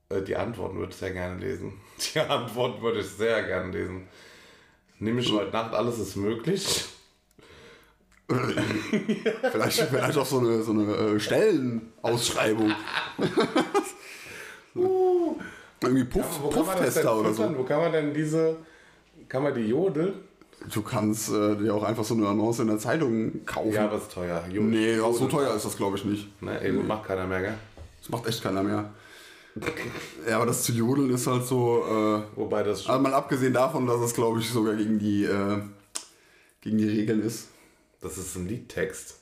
Äh, die Antworten würde ich sehr gerne lesen. Die Antworten würde ich sehr gerne lesen. Nimm ich heute Nacht, alles ist möglich. Vielleicht, vielleicht auch so eine, so eine äh, Stellenausschreibung. Irgendwie Puff, das denn Pufftester oder so. Wo kann man denn diese, kann man die Jodel? Du kannst äh, dir auch einfach so eine Annonce in der Zeitung kaufen. Ja, aber ist teuer. Jodel. nee, auch so Jodel. teuer ist das glaube ich nicht. Ne, eben macht keiner mehr, gell? Das macht echt keiner mehr. Ja, aber das zu jodeln ist halt so, äh, Wobei das also mal abgesehen davon, dass es glaube ich sogar gegen die, äh, gegen die Regeln ist. Das ist ein Liedtext.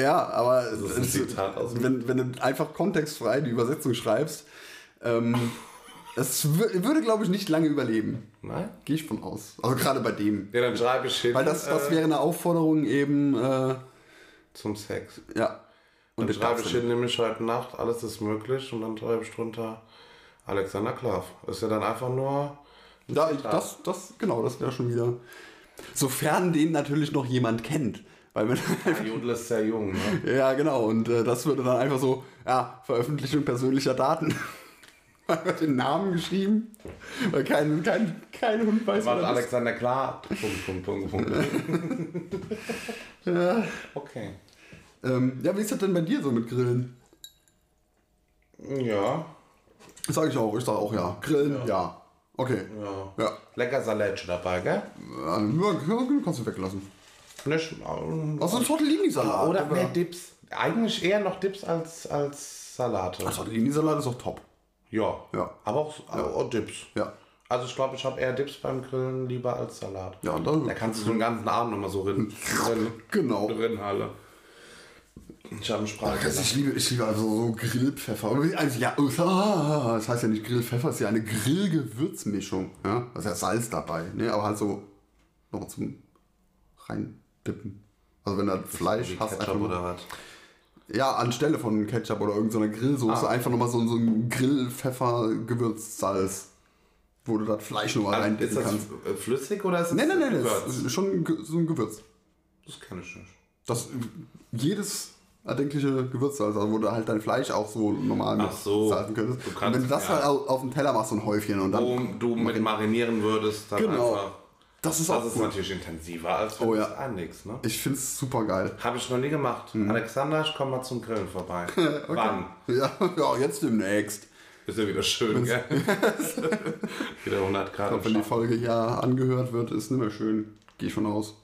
Ja, aber ist ein Zitat aus wenn, wenn du einfach kontextfrei die Übersetzung schreibst, ähm, es wür- würde glaube ich nicht lange überleben. Nein? Gehe ich von aus. Also gerade bei dem. Ja, dann schreibe ich hin. Weil das, das äh, wäre eine Aufforderung eben, äh, zum Sex. ja. Und Dann das schreibe ich hin, nämlich heute Nacht, alles ist möglich. Und dann schreibe ich drunter Alexander Klav. Ist ja dann einfach nur. Da, das, das, genau, das wäre schon wieder. Sofern den natürlich noch jemand kennt. Weil wenn, Ja, Jodel ist sehr jung, ne? ja, genau. Und äh, das würde dann einfach so, ja, Veröffentlichung persönlicher Daten. Einfach den Namen geschrieben. Weil kein, kein, kein Hund weiß, War wer das ist. Alexander klar? Punkt, Punkt, Punkt, Punkt. Ja. Okay. Ähm, ja, wie ist das denn bei dir so mit Grillen? Ja. Sage ich auch. Ich sage auch ja. Grillen, ja. Okay. Ja. Ja. Lecker Salätchen dabei, gell? Ja, ja, kannst du weglassen. Nicht, ähm, Was ist ein Tortellini-Salat? oder mehr Dips. Eigentlich eher noch Dips als, als Salate. Tortellini-Salat ist auch top. Ja. Ja. Aber auch, aber auch Dips. Ja. Also ich glaube, ich habe eher Dips beim Grillen lieber als Salat. Ja, da, Da kannst du so einen ganzen Abend nochmal so rin, Genau. drin halle. Ich habe einen Sprache. Das, ich, liebe, ich liebe also so Grillpfeffer. Also ja, ah, das heißt ja nicht Grillpfeffer, es ist ja eine Grillgewürzmischung. Ja? Ist ja Salz dabei, ne? aber halt so noch zum reindippen. Also wenn du halt Fleisch hast, Ketchup einfach oder was? Ja, anstelle von Ketchup oder irgendeiner Grillsoße Ah. einfach nochmal so, so ein Grillpfeffer-Gewürzsalz, wo du das Fleisch nochmal Also, reindippen ist das kannst. äh, flüssig oder ist es Nein, nein, nein, das ist schon so ein Gewürz. Das kenne ich nicht. Das jedes erdenkliche Gewürzsalz, also wo du halt dein Fleisch auch so normal Ach so. salzen könntest. Du und kannst- wenn du das ja. halt au- auf dem Teller machst, so ein Häufchen und dann. Wo du mit marinieren würdest, dann Genau. einfach. Das ist Das auch ist gut. natürlich intensiver, als wenn Oh ja. es einlegst, ne? Ich find's super geil. Habe ich noch nie gemacht. Mhm. Alexander, ich komme mal zum Grillen vorbei. Wann? Ja, ja, jetzt demnächst. Ist ja wieder schön, gell? wieder 100 Grad. Wenn die Folge hier angehört wird, ist nicht mehr schön. Geh ich von aus.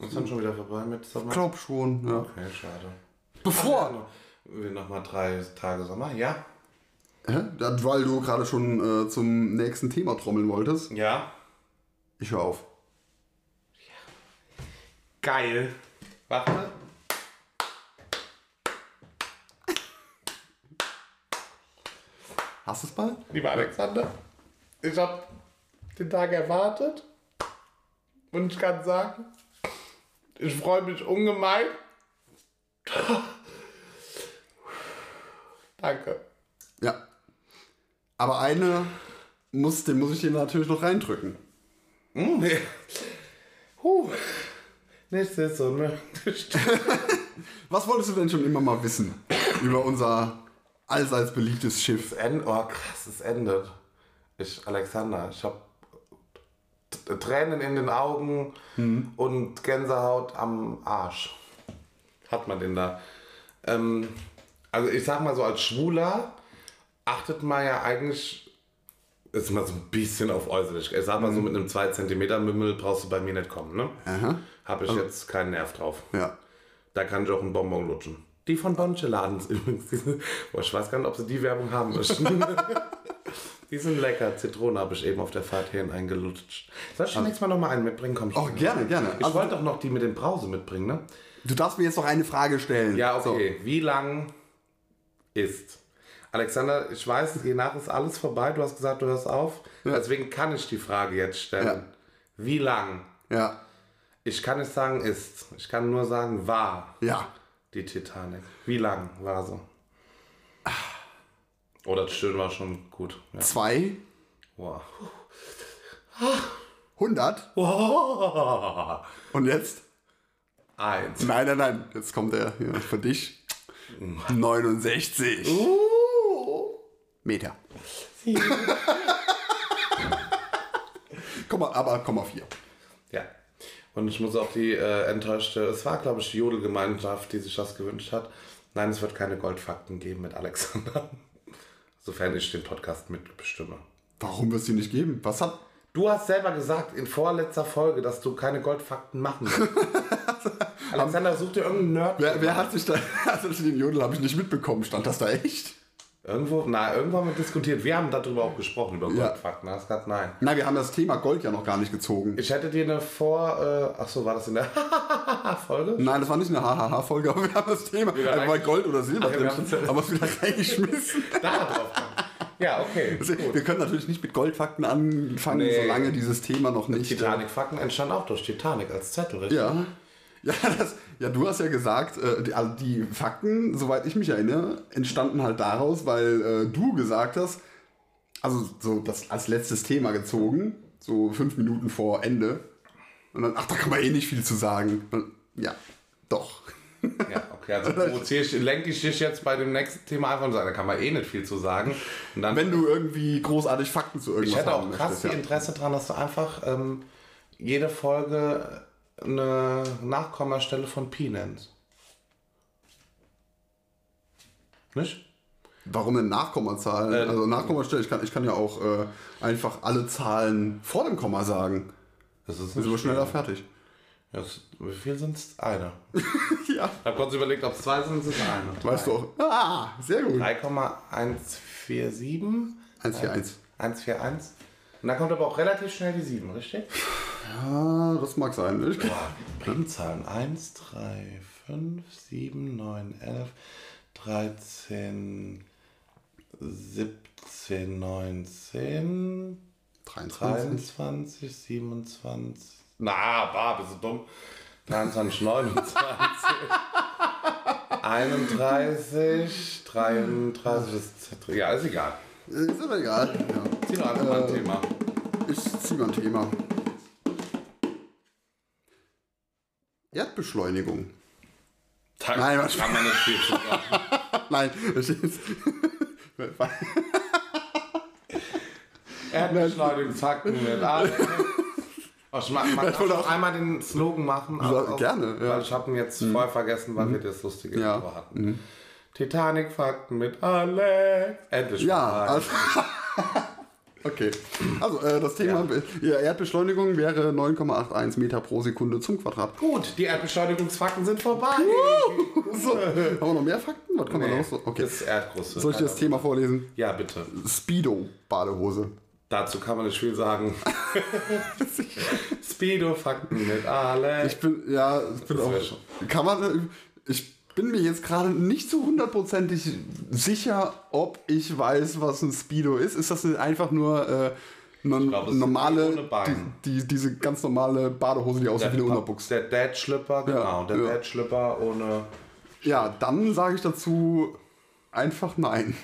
Ist dann schon wieder vorbei mit Sommer? Glaub schon, ja. Okay, schade. Bevor. Wir noch mal drei Tage Sommer, ja? Hä? Ja, Weil du gerade schon äh, zum nächsten Thema trommeln wolltest. Ja. Ich höre auf. Geil. Warte. Hast du es bald? Lieber Alexander, ich habe den Tag erwartet und ich kann sagen, ich freue mich ungemein. Danke. Ja. Aber eine muss, den muss ich dir natürlich noch reindrücken. Hm, nee. Huh. Nichts ist unmöglich. Was wolltest du denn schon immer mal wissen über unser allseits beliebtes Schiff? End, oh krass, es endet. Ich, Alexander, ich habe Tränen in den Augen und Gänsehaut am Arsch. Hat man den da? Ähm, also ich sag mal so, als Schwuler achtet man ja eigentlich ist mal so ein bisschen auf äußerlich. Ich sag mal so mit einem 2 cm Mümmel brauchst du bei mir nicht kommen, ne? Aha. Habe ich jetzt keinen Nerv drauf. Ja. Da kann ich auch einen Bonbon lutschen. Die von Bonche-Ladens übrigens. Boah, ich weiß gar nicht, ob sie die Werbung haben möchten. die sind lecker. Zitrone habe ich eben auf der Fahrt hierhin eingelutscht. Soll ich dir nächstes Mal nochmal einen mitbringen? Komm, ich Oh, gerne, gerne. Ich Also, wollte doch noch die mit dem Brause mitbringen, ne? du darfst mir jetzt noch eine Frage stellen. Ja, okay. Wie lang ist? Alexander, ich weiß, je nach ist alles vorbei. Du hast gesagt, du hörst auf. Deswegen kann ich die Frage jetzt stellen. Ja. Wie lang? Ja. Ich kann nicht sagen ist. Ich kann nur sagen war. Ja. Die Titanic. Wie lang war sie? Oh, das Stöhnen war schon gut. Ja. Zwei. Wow. 100. wow. Und jetzt? Eins. Nein, nein, nein. Jetzt kommt der hier für dich. 69 Meter. Komm mal, aber Komma 4. Ja. Und ich muss auch die äh, enttäuschte, es war glaube ich die Jodelgemeinschaft, die sich das gewünscht hat. Nein, es wird keine Goldfakten geben mit Alexander. Sofern ich den Podcast mitbestimme. Warum wirst du nicht geben? Was hat. Du hast selber gesagt in vorletzter Folge, dass du keine Goldfakten machen willst. Alexander, such dir irgendeinen Nerd. Wer, wer hat sich da. Also den Jodel habe ich nicht mitbekommen. Stand das da echt? Irgendwo, na, irgendwann haben wir diskutiert. Wir haben darüber auch gesprochen, über Ja. Goldfakten. Hast gesagt, nein. Nein, wir haben das Thema Gold ja noch gar nicht gezogen. Ich hätte dir eine Vor... Äh, ach so, war das in der Folge? Nein, das war nicht eine HHH-Folge, aber wir haben das Thema. Wieder Also bei Gold oder Silber Ach drin, wir haben wir es wieder reingeschmissen. Da drauf. Ja, okay. Also, Gut. wir können natürlich nicht mit Goldfakten anfangen, Nee. solange dieses Thema noch nicht. Titanic-Fakten entstanden auch durch Titanic als Zettel, richtig? Ja. Ja, das, ja, du hast ja gesagt, äh, die, also die Fakten, soweit ich mich erinnere, entstanden halt daraus, weil äh, du gesagt hast, also so das als letztes Thema gezogen, so fünf Minuten vor Ende, Und dann, ach, da kann man eh nicht viel zu sagen. Und, ja, doch. Ja, okay, also provoziere ich, lenke ich dich jetzt bei dem nächsten Thema einfach und sage, da kann man eh nicht viel zu sagen. Und dann, Wenn du irgendwie großartig Fakten zu irgendwas ich hätte auch krass möchtest, ja. Interesse daran, dass du einfach ähm, jede Folge eine Nachkommastelle von Pi nennst. Nicht? Warum denn Nachkommazahlen? Äh, also Nachkommastelle, ich kann, ich kann ja auch äh, einfach alle Zahlen vor dem Komma sagen. Das ist sind wir schneller fertig. Das, wie viel sind es? Eine. ja. Ich habe kurz überlegt, ob es zwei sind, es ist eine. Weißt du auch. Ah, sehr gut. 3,147. 141. 141. Und da kommt aber auch relativ schnell die 7, richtig? Ja, das mag sein. Ich, Boah, Primzahlen. 1, 3, 5, 7, 9, 11, 13, 17, 19, 23. 23, 27. Na, bah, bist du dumm. 23, 29, 31, 33, ist, ja, ist egal. Ist aber egal. Ja. Zieh mal ein Thema. Ich zieh mal ein Thema. Erdbeschleunigung. Da Nein, was- kann man nicht viel zu sagen. Nein, das ist. Erdbeschleunigungsfakten mit alle. Oh, ich mag, mag Ich auch einmal den Slogan machen. Auch- gerne, ja. Mhm. Weil ich habe ihn jetzt voll vergessen, weil wir das lustige Ja. Mhm. Intro hatten. Titanic-Fakten mit Alex. Endlich Ja, also, okay. Also, äh, das Thema ja. Erdbeschleunigung wäre 9,81 Meter pro Sekunde zum Quadrat. Gut, die Erdbeschleunigungsfakten sind vorbei. So, haben wir noch mehr Fakten? Was kann man Nee, noch so? Okay. Das ist Erdgröße. Soll ich dir das Thema vorlesen? Ja, bitte. Speedo-Badehose. Dazu kann man nicht viel sagen. Speedo-Fakten mit Alex. Ich bin, ja, ich bin auch. Kann man, ich bin mir jetzt gerade nicht so hundertprozentig sicher, ob ich weiß, was ein Speedo ist. Ist das einfach nur äh, eine glaub, normale, die, die, diese ganz normale Badehose, die aussieht wie eine Unterbuchs? Der Dad-Schlipper, genau. der ja. Dad-Schlipper ohne. Ja, dann sage ich dazu einfach nein.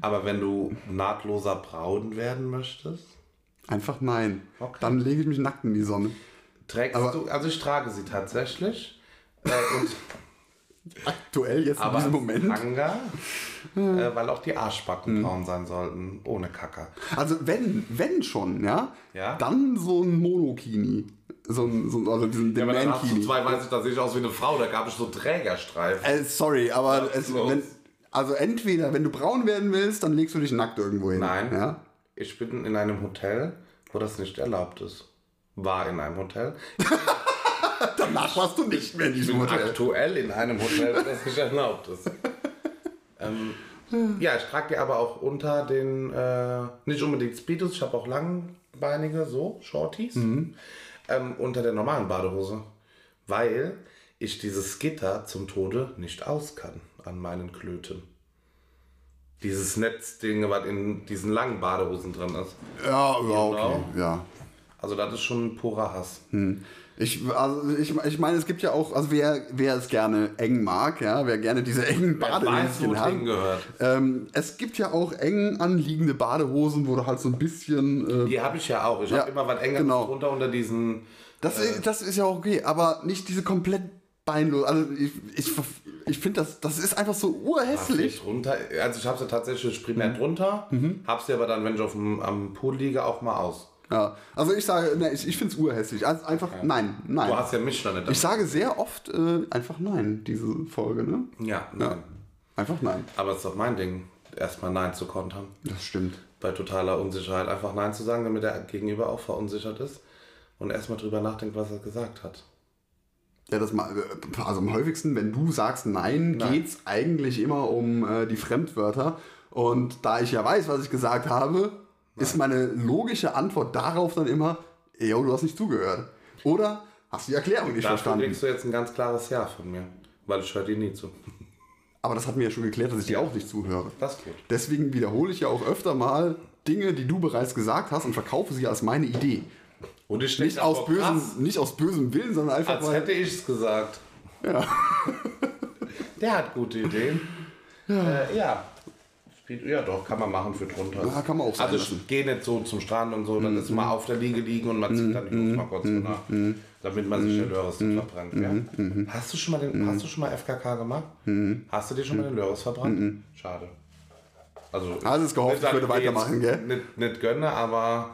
Aber wenn du nahtloser braun werden möchtest, Einfach nein. Okay. Dann lege ich mich nackt in die Sonne. trägst Aber- du, also ich trage sie tatsächlich. Äh, und, Aktuell jetzt in aber diesem als Moment. Tanga, äh, weil auch die Arschbacken braun sein sollten, ohne Kacker. Also wenn, wenn schon, ja, Ja. dann so ein Monokini. So ein, so, also diesen den dann hast du zwei, weiß ich, da sehe ich aus wie eine Frau, da gab es so Trägerstreifen. Äh, sorry, aber es, los? wenn, also entweder, wenn du braun werden willst, dann legst du dich nackt irgendwo hin. Nein. Ja? Ich bin in einem Hotel, wo das nicht erlaubt ist. War in einem Hotel. Danach warst du nicht mehr in diesem Hotel. aktuell in einem Hotel, wo das nicht erlaubt ist. ähm, ja, ich trage die aber auch unter den, äh, nicht unbedingt Speedos, ich habe auch langbeinige, so, Shorties, ähm, unter der normalen Badehose. Weil ich dieses Gitter zum Tode nicht aus kann an meinen Klöten. Dieses Netzding, was in diesen langen Badehosen drin ist. Ja, ja, okay. Genau. Ja. Also das ist schon purer Hass. Ich, also ich, ich meine, es gibt ja auch, also wer, wer es gerne eng mag, ja, wer gerne diese engen es hat. Ähm, es gibt ja auch eng anliegende Badehosen, wo du halt so ein bisschen. Äh, Die habe ich ja auch. Ich Ja, habe immer was enger genau. drunter unter diesen. das, ist, das ist ja auch okay, aber nicht diese komplett beinlos. Also ich, ich, ich finde, das, das ist einfach so urhässlich. Drunter. Also ich habe sie tatsächlich primär Mhm. drunter, habe sie aber dann, wenn ich auf dem, am Pool liege, auch mal aus. Ja, also ich sage, ne, ich, ich finde es urhässlich. Also einfach nein, nein. Du hast ja mich dann nicht. Ich sage sehr oft äh, einfach nein, diese Folge, ne? ja, nein. Einfach nein. Aber es ist doch mein Ding, erstmal Nein zu kontern. Das stimmt. Bei totaler Unsicherheit. Einfach Nein zu sagen, damit der Gegenüber auch verunsichert ist und erstmal drüber nachdenkt, was er gesagt hat. Ja, das mal, äh, also am häufigsten, wenn du sagst nein, Nein. geht's eigentlich immer um äh, die Fremdwörter. Und da ich ja weiß, was ich gesagt habe, ist meine logische Antwort darauf dann immer, yo, du hast nicht zugehört. Oder hast die Erklärung nicht Dafür verstanden. kriegst du jetzt ein ganz klares Ja von mir, weil ich höre dir nie zu. Aber das hatten wir ja schon geklärt, dass ich dir auch nicht zuhöre. Das gut. Deswegen wiederhole ich ja auch öfter mal Dinge, die du bereits gesagt hast und verkaufe sie als meine Idee. Und ich Nicht aus, bösem, nicht aus bösem Willen, sondern einfach Als weil. hätte ich es gesagt. Ja. Der hat gute Ideen. Ja. Äh, ja. Ja, doch, kann man machen für drunter. Ja, kann man auch sein Also lassen. gehe nicht so zum Strand und so, dann ist man auf der Liege liegen und man zieht dann die Hose mal kurz runter, damit man sich den Löres nicht verbrennt. Ja? Hast du schon mal den, hast du schon mal FKK gemacht? Hast du dir schon mal den Löres verbrannt? Schade. Also, Alles gehofft, ich würde weitermachen, gell? Nicht, nicht gönne, aber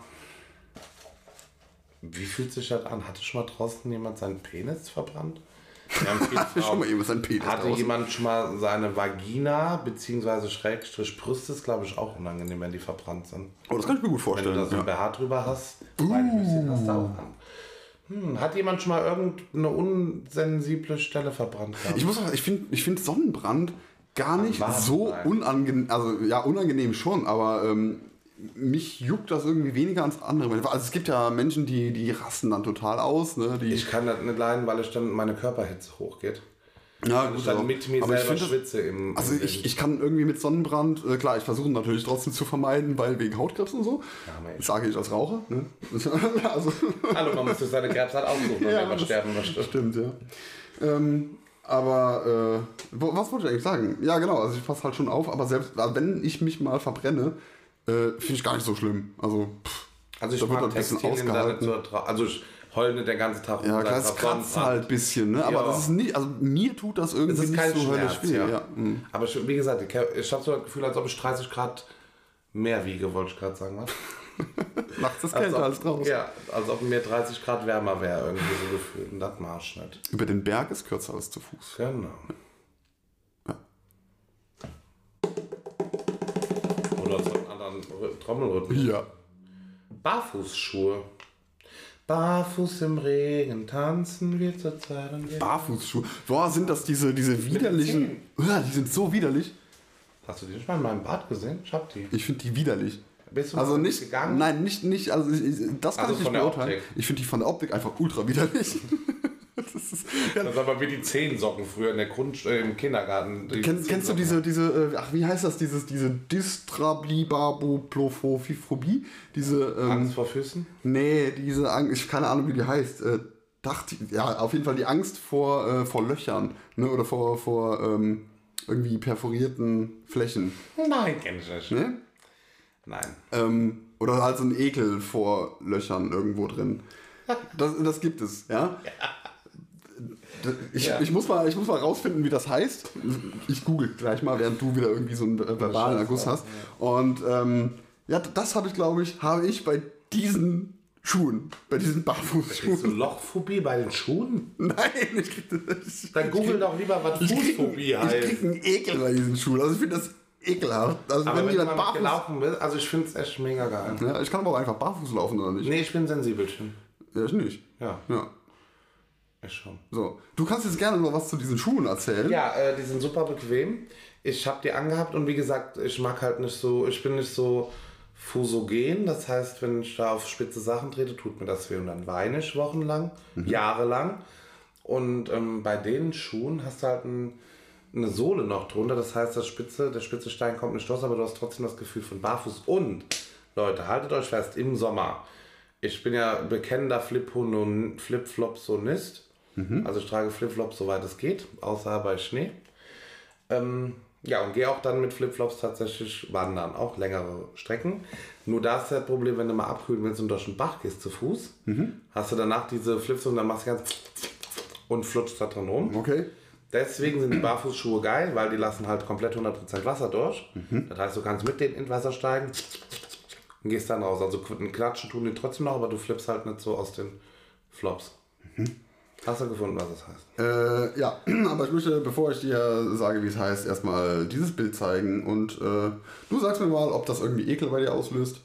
wie fühlt sich das an? Hatte schon mal draußen jemand seinen Penis verbrannt? Frauen- mal jemand seinen Penis hatte draußen? jemand schon mal seine Vagina bzw. Schrägstrich Brüste, ist glaube ich auch unangenehm, wenn die verbrannt sind. Oh, das kann ich mir gut Wenn du da vorstellen. so ein. BH drüber hast, meine Füße hast du auch an. Hm, hat jemand schon mal irgendeine unsensible Stelle verbrannt gehabt? Ich muss auch, ich finde ich find Sonnenbrand gar nicht so unangenehm, also ja, unangenehm schon, aber ähm, mich juckt das irgendwie weniger als andere. Also es gibt ja Menschen, die, die rasten dann total aus, ne? Die, Ich kann das nicht leiden, weil ich dann meine Körperhitze hochgeht. ja, Ich dann mit mir aber ich selber das- schwitze im. Also im ich, ich kann irgendwie mit Sonnenbrand, äh, klar, ich versuche natürlich trotzdem zu vermeiden, weil wegen Hautkrebs und so. Ja, Mensch. Sage ich als Raucher. Ne? also, Hallo, man muss sich seine Krebs halt aussuchen, wenn Ja, man das- sterben möchte. Stimmt, ja. Ähm, aber äh, was wollte ich eigentlich sagen? Ja, genau, also ich passe halt schon auf, aber selbst also wenn ich mich mal verbrenne, äh, finde ich gar nicht so schlimm. Also, pff, Also ich Da mag ein bisschen ausgehalten. Also ich heul nicht den ganzen Tag ja, klar, es drauf kratzt halt ein bisschen, ne? aber Ja. das ist nicht, also mir tut das irgendwie Es ist nicht kein so Schmerz, weh. ja. Ja. mhm. Aber ich, wie gesagt, ich, ich habe so das Gefühl, als ob ich 30 Grad mehr wiege, wollte ich gerade sagen. Was? Nachts ist Als kälter als draußen. Ja, als ob mir 30 Grad wärmer wäre, irgendwie so gefühlt. Und das marsch nicht. Über den Berg ist kürzer als zu Fuß. Genau. Trommelrhythmus. Ja. Barfußschuhe. Barfuß im Regen tanzen wir zur Zeit und wir. Barfußschuhe. Boah, sind das diese, diese widerlichen. Ja, die sind so widerlich. Hast du die schon mal in meinem Bad gesehen? Ich hab die. Ich finde die widerlich. Bist du Also nicht, gegangen? nein, nicht, nicht, also ich, das kann Also ich nicht beurteilen. Ich finde die von der Optik einfach ultra widerlich. das ist, ja, Das aber wie die Zehensocken früher in der Grund äh, im Kindergarten. Die kennst, du diese, diese, äh, ach, wie heißt das, dieses, diese Distrablibaboplophobie? Diese, ähm, Angst vor Füßen? nee, diese Angst, ich keine Ahnung, wie die heißt. Äh, dachte, ja, auf jeden Fall die Angst vor, äh, vor Löchern, ne, oder vor, vor, ähm, irgendwie perforierten Flächen, Nein, kenn ich nicht. ne? Nein. Ähm, oder halt so ein Ekel vor Löchern irgendwo drin. Das, das gibt es, ja. Ich, Ja. ich, muss mal, ich muss mal rausfinden, wie das heißt. Ich google gleich mal, während du wieder irgendwie so einen äh, verbalen Erguss hast. Und ähm, ja, das habe ich, glaube ich, habe ich bei diesen Schuhen, bei diesen Kriegst du Barfußschuhen. Lochphobie bei den Schuhen? Nein, ich krieg das. Dann google doch lieber, was Ich Fußphobie ich heißt. krieg einen Ekel bei diesen Schuhen. Also ich finde das ekelhaft. Also Aber wenn wenn du jemand barfuß. gelaufen bist, also ich finde es echt mega geil. Ja, ich kann aber auch einfach barfuß laufen, oder nicht? Nee, ich bin Sensibelchen. Ja, ich nicht. Ja, Ja. Ich schon. So, du kannst jetzt gerne noch was zu diesen Schuhen erzählen. Ja, äh, die sind super bequem. Ich habe die angehabt und wie gesagt, ich mag halt nicht so, ich bin nicht so fusogen. Das heißt, wenn ich da auf spitze Sachen trete, tut mir das weh und dann weine ich wochenlang, jahrelang. Und ähm, bei den Schuhen hast du halt ein, eine Sohle noch drunter. Das heißt, das spitze, der spitze Stein kommt nicht raus, aber du hast trotzdem das Gefühl von Barfuß. Und Leute, haltet euch fest, im Sommer. Ich bin ja bekennender Flip-Flop-Sonist. Flip-Flop-Sonist. Also ich trage Flipflops soweit es geht, außer bei Schnee. Ähm, ja, und gehe auch dann mit Flipflops tatsächlich wandern, auch längere Strecken. Nur da ist das Problem, wenn du mal abkühlen willst und durch den Bach gehst zu Fuß, hast du danach diese Flips und dann machst du ganz und flutscht da drin rum. Okay. Deswegen sind die Barfußschuhe geil, weil die lassen halt komplett 100% Wasser durch. Das heißt, du kannst mit denen ins Wasser steigen und gehst dann raus. Also klatschen tun die trotzdem noch, aber du flippst halt nicht so aus den Flops. Hast du gefunden, was das heißt? Äh, ja, aber ich möchte, bevor ich dir sage, wie es heißt, erstmal dieses Bild zeigen und äh, du sagst mir mal, ob das irgendwie Ekel bei dir auslöst.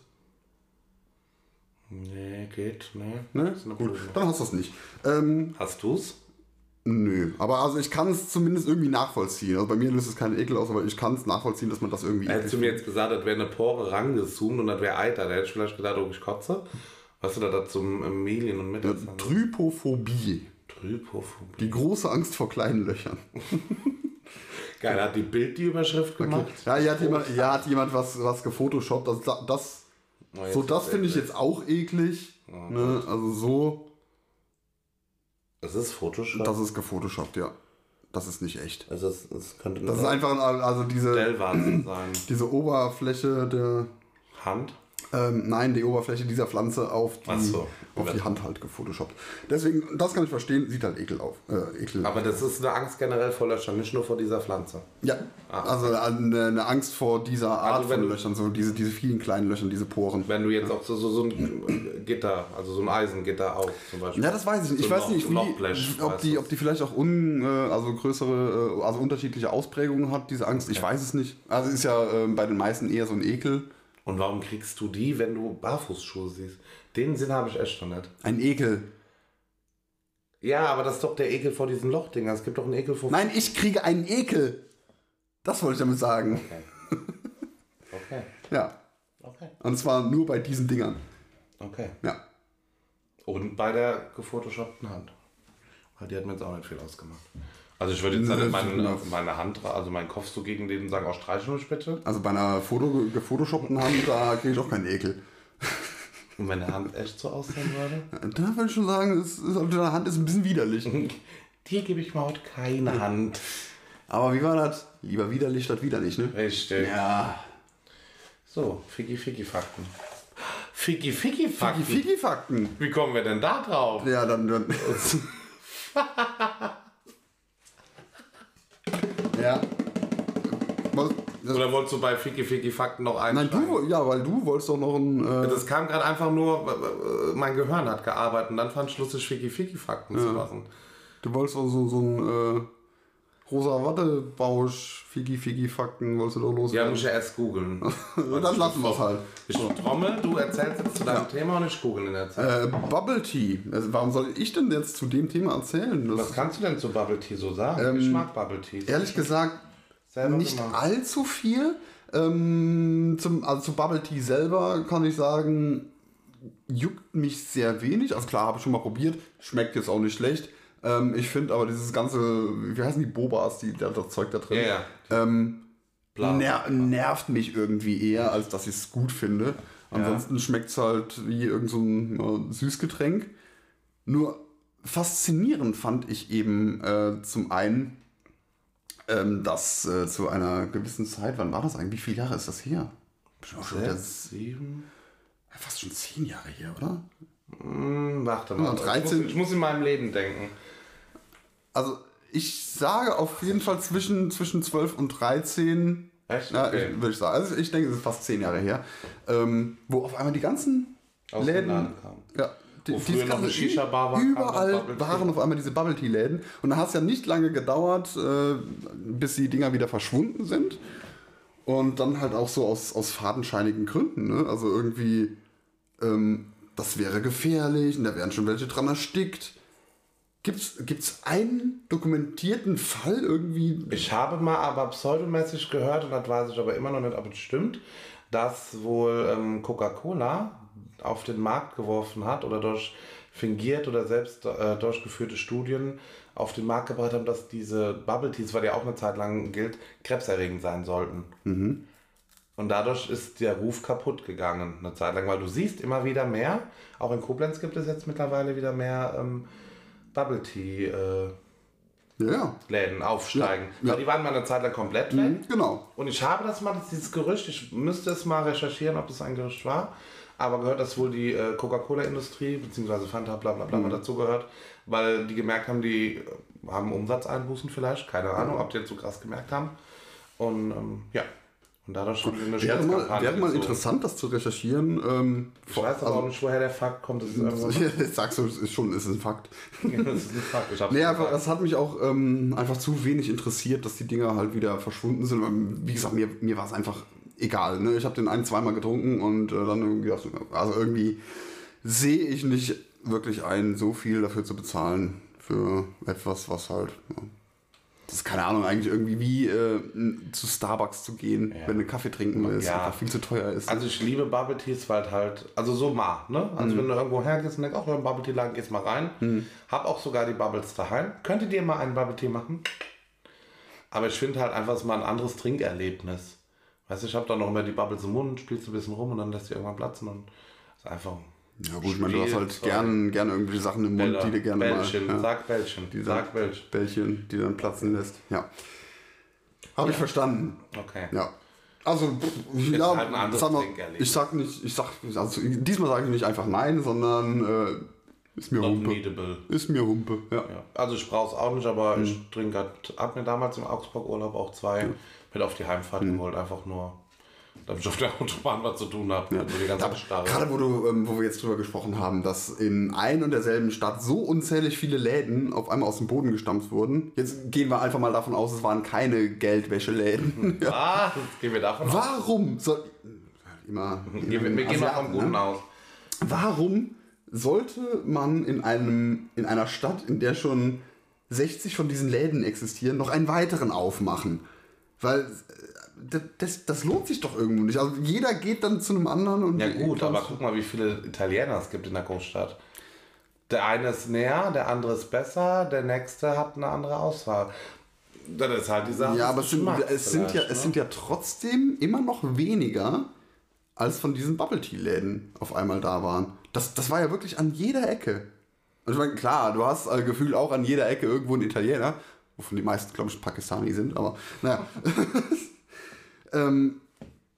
Nee, geht, nee. Ne? Ist eine Gut, dann hast du es nicht. Ähm, Hast du's? nö, aber also ich kann es zumindest irgendwie nachvollziehen. Also bei mir löst es keinen Ekel aus, aber ich kann es nachvollziehen, dass man das irgendwie Hättest du mir jetzt gesagt, das wäre eine Pore rangezoomt und das wäre Eiter, da hätte ich vielleicht gedacht, ob ich kotze. Was du da da zum Medien und findet. Trypophobie. Trypophobie. Die große Angst vor kleinen Löchern. Geil, hat die Bild die Überschrift gemacht? Ja, hier hat jemand, hier hat jemand was, was gefotoshoppt. Das, das, Oh, so, das finde ich jetzt auch eklig. Ne? Also so, Es ist Photoshop. das ist gefotoshoppt, ja. Das ist nicht echt. Also es, es könnte Das ist einfach, also diese, sein. diese Oberfläche der, Hand? Ähm, nein, die Oberfläche dieser Pflanze auf die, so, auf die Hand halt gefotoshoppt. Deswegen, das kann ich verstehen, sieht halt ekel auf. Äh, ekel. Aber das ist eine Angst generell vor Löchern, nicht nur vor dieser Pflanze. Ja, also eine, eine Angst vor dieser Art Ah. Also wenn von Löchern, so diese, diese vielen kleinen Löchern, diese Poren. Wenn du jetzt auch so, so, so ein Gitter, also so ein Eisengitter auch zum Beispiel. Ja, das weiß ich nicht. Ich So weiß nicht, wie, Lochblech, ob, die, ob die vielleicht auch un, äh, also größere, äh, also unterschiedliche Ausprägungen hat, diese Angst. Ich weiß es nicht. Also ist ja äh, bei den meisten eher so ein Ekel. Und warum kriegst du die, wenn du Barfußschuhe siehst? Den Sinn habe ich echt schon nicht. Ein Ekel. Ja, aber das ist doch der Ekel vor diesen Lochdingern. Es gibt doch einen Ekel vor. Nein, ich kriege einen Ekel. Das wollte ich damit sagen. Okay. Okay. Ja. Okay. Und zwar nur bei diesen Dingern. Okay. Ja. Und bei der gefotoshoppten Hand. Weil die hat mir jetzt auch nicht viel ausgemacht. Also ich würde jetzt nicht das meine, ist- meine Hand, also meinen Kopf so gegen den sagen, auch streichen mich bitte. Also bei einer Foto, gefotoshoppten Hand, da kriege ich auch keinen Ekel. Und wenn die Hand echt so aussehen würde? Da würde ich schon sagen, es ist, deine Hand ist ein bisschen widerlich. Dir gebe ich mal heute keine Hand. Aber wie war das? Lieber widerlich statt widerlich, ne? Richtig. Ja. So, Ficky Ficky Fakten. Ficky Ficky Fakten. Figi-Fakten. Wie kommen wir denn da drauf? Ja, dann. dann. ja. Was? Das, Oder wolltest du bei Ficky Ficky Fakten noch nein, einsteigen? du, ja, weil du wolltest doch noch ein. Äh, Das kam gerade einfach nur, mein Gehirn hat gearbeitet und dann fand ich lustig, Ficky Ficky Fakten zu machen. du wolltest doch so, so ein äh, rosa Wattebausch, Figi-Figi-Fakten, wolltest du doch Ja, loswerden. muss ich ja erst googeln. dann lassen wir es halt. Ich trommel, du erzählst jetzt zu deinem Thema und ich google in der Zeit. Äh, Bubble Tea. Also, warum soll ich denn jetzt zu dem Thema erzählen? Das, Was kannst du denn zu Bubble Tea so sagen? ich mag Bubble Tea. ehrlich gesagt, nicht gemacht. allzu viel. Ähm, zum, also zu Bubble Tea selber kann ich sagen, juckt mich sehr wenig. Also klar, habe ich schon mal probiert. Schmeckt jetzt auch nicht schlecht. Ähm, ich finde aber dieses ganze, wie heißen die Bobas, die, das Zeug da drin, Ja, ja. Ähm, ner nervt mich irgendwie eher, als dass ich es gut finde. Ansonsten schmeckt es halt wie irgend so ein ja, Süßgetränk. Nur faszinierend fand ich eben äh, zum einen, ähm, dass äh, zu einer gewissen Zeit, wann war das eigentlich? Wie viele Jahre ist das her? Bestimmt auch schon wieder, Sechs, sieben. fast schon zehn Jahre her, oder? Hm, warte mal. Ja, Ich, 13. muss, ich muss in meinem Leben denken. Also ich sage auf jeden Fall zwischen, zwischen 12 und 13. Echt? Ja, Okay. ich, würde ich sagen. Also ich denke, es ist fast zehn Jahre her. Ähm, wo auf einmal die ganzen Aus Läden. Laden kam. Ja, die, Wo früher noch eine Shisha-Bar war, Überall waren auf einmal diese Bubble Tea Läden. Und dann hat es ja nicht lange gedauert, äh, bis die Dinger wieder verschwunden sind. Und dann halt auch so aus, aus fadenscheinigen Gründen. Ne? Also irgendwie, ähm, das wäre gefährlich und da wären schon welche dran erstickt. Gibt's, gibt's einen dokumentierten Fall irgendwie? Ich habe mal aber pseudomäßig gehört, und das weiß ich aber immer noch nicht, ob es stimmt, dass wohl ähm, Coca-Cola auf den Markt geworfen hat oder durch fingiert oder selbst äh, durchgeführte Studien auf den Markt gebracht haben, dass diese Bubble Teas, weil ja auch eine Zeit lang gilt, krebserregend sein sollten. Und dadurch ist der Ruf kaputt gegangen, eine Zeit lang, weil du siehst immer wieder mehr, auch in Koblenz gibt es jetzt mittlerweile wieder mehr ähm, Bubble Tea äh, Ja. Läden aufsteigen. Ja, ja. Weil die waren mal eine Zeit lang komplett weg. Mhm, genau. Und ich habe das mal, das, dieses Gerücht, ich müsste es mal recherchieren, ob es ein Gerücht war, aber gehört, dass wohl die äh, Coca-Cola-Industrie, beziehungsweise Fanta, bla bla bla, Mhm. dazu gehört, weil die gemerkt haben, die äh, haben Umsatzeinbußen vielleicht, keine Ahnung, ob die jetzt so krass gemerkt haben. Und ähm, ja, und dadurch haben die eine Wäre mal, wäre mal gezogen. interessant, das zu recherchieren. Ähm, Ich weiß aber auch nicht, woher der Fakt kommt. Das ist, irgendwo, Jetzt sagst du, es ist schon, es ist ein Fakt. das ist ein Fakt. Ich Nee, einfach, das hat mich auch ähm, einfach zu wenig interessiert, dass die Dinger halt wieder verschwunden sind. Ähm, Wie gesagt, mir, mir war es einfach egal. Ne? Ich habe den ein, zweimal getrunken und äh, dann irgendwie gedacht, also irgendwie sehe ich nicht wirklich ein, so viel dafür zu bezahlen für etwas, was halt. Ja. Das ist keine Ahnung, eigentlich irgendwie wie äh, zu Starbucks zu gehen, wenn du Kaffee trinken willst, Ja. einfach viel zu teuer ist. Also ich liebe Bubble Teas, weil halt, also so mal, ne? Also Mhm. wenn du irgendwo hergehst und denkst, ach, ja, ein Bubble Tea Laden, gehst mal rein. Hab auch sogar die Bubbles daheim. Könntet ihr mal einen Bubble Tea machen? Aber ich finde halt einfach, mal ein anderes Trinkerlebnis. Weißt du, ich habe dann noch immer die Bubbles im Mund, spielst ein bisschen rum und dann lässt die irgendwann platzen und ist einfach Ja gut, ich meine, du hast halt gern, gern irgendwelche Sachen im Mund, die du gerne Bällchen, mal... Ja, sag Bällchen, die sag Bällchen. Bällchen, die dann platzen lässt. Ja. Habe ich verstanden. Okay. Ja. Also, pff, ja, halt sag mal, ich sag nicht, ich sag, also diesmal sage ich nicht einfach nein, sondern äh, ist mir Not Humpe. needable. Ist mir Humpe, ja. Ja. Also ich brauche es auch nicht, aber Mhm. ich trinke halt, hab mir damals im Augsburg-Urlaub auch zwei mit auf die Heimfahrt Mhm. geholt, einfach nur, damit ich auf der Autobahn was zu tun habe. Ja. Gerade wo, du, ähm, wo wir jetzt drüber gesprochen haben, dass in ein und derselben Stadt so unzählig viele Läden auf einmal aus dem Boden gestampft wurden. Jetzt gehen wir einfach mal davon aus, es waren keine Geldwäscheläden. ja. Ah, jetzt gehen wir davon aus. Warum soll. Immer. Wir, wir gehen mal vom Guten ne? aus. Warum sollte man in, einem, in einer Stadt, in der schon 60 von diesen Läden existieren, noch einen weiteren aufmachen? Weil äh, das, das, lohnt sich doch irgendwo nicht. Also jeder geht dann zu einem anderen und. Ja gut, aber guck mal, wie viele Italiener es gibt in der Großstadt. Der eine ist näher, der andere ist besser, der nächste hat eine andere Auswahl. Das ist halt die Sache. Ja, aber es sind, es, sind ja, vielleicht, es ne? sind ja trotzdem immer noch weniger, als von diesen Bubble Tea Läden auf einmal da waren. Das, das war ja wirklich an jeder Ecke. Und ich meine, klar, du hast äh, Gefühl auch an jeder Ecke irgendwo einen Italiener, wovon die meisten, glaube ich, Pakistani sind, aber naja. ähm,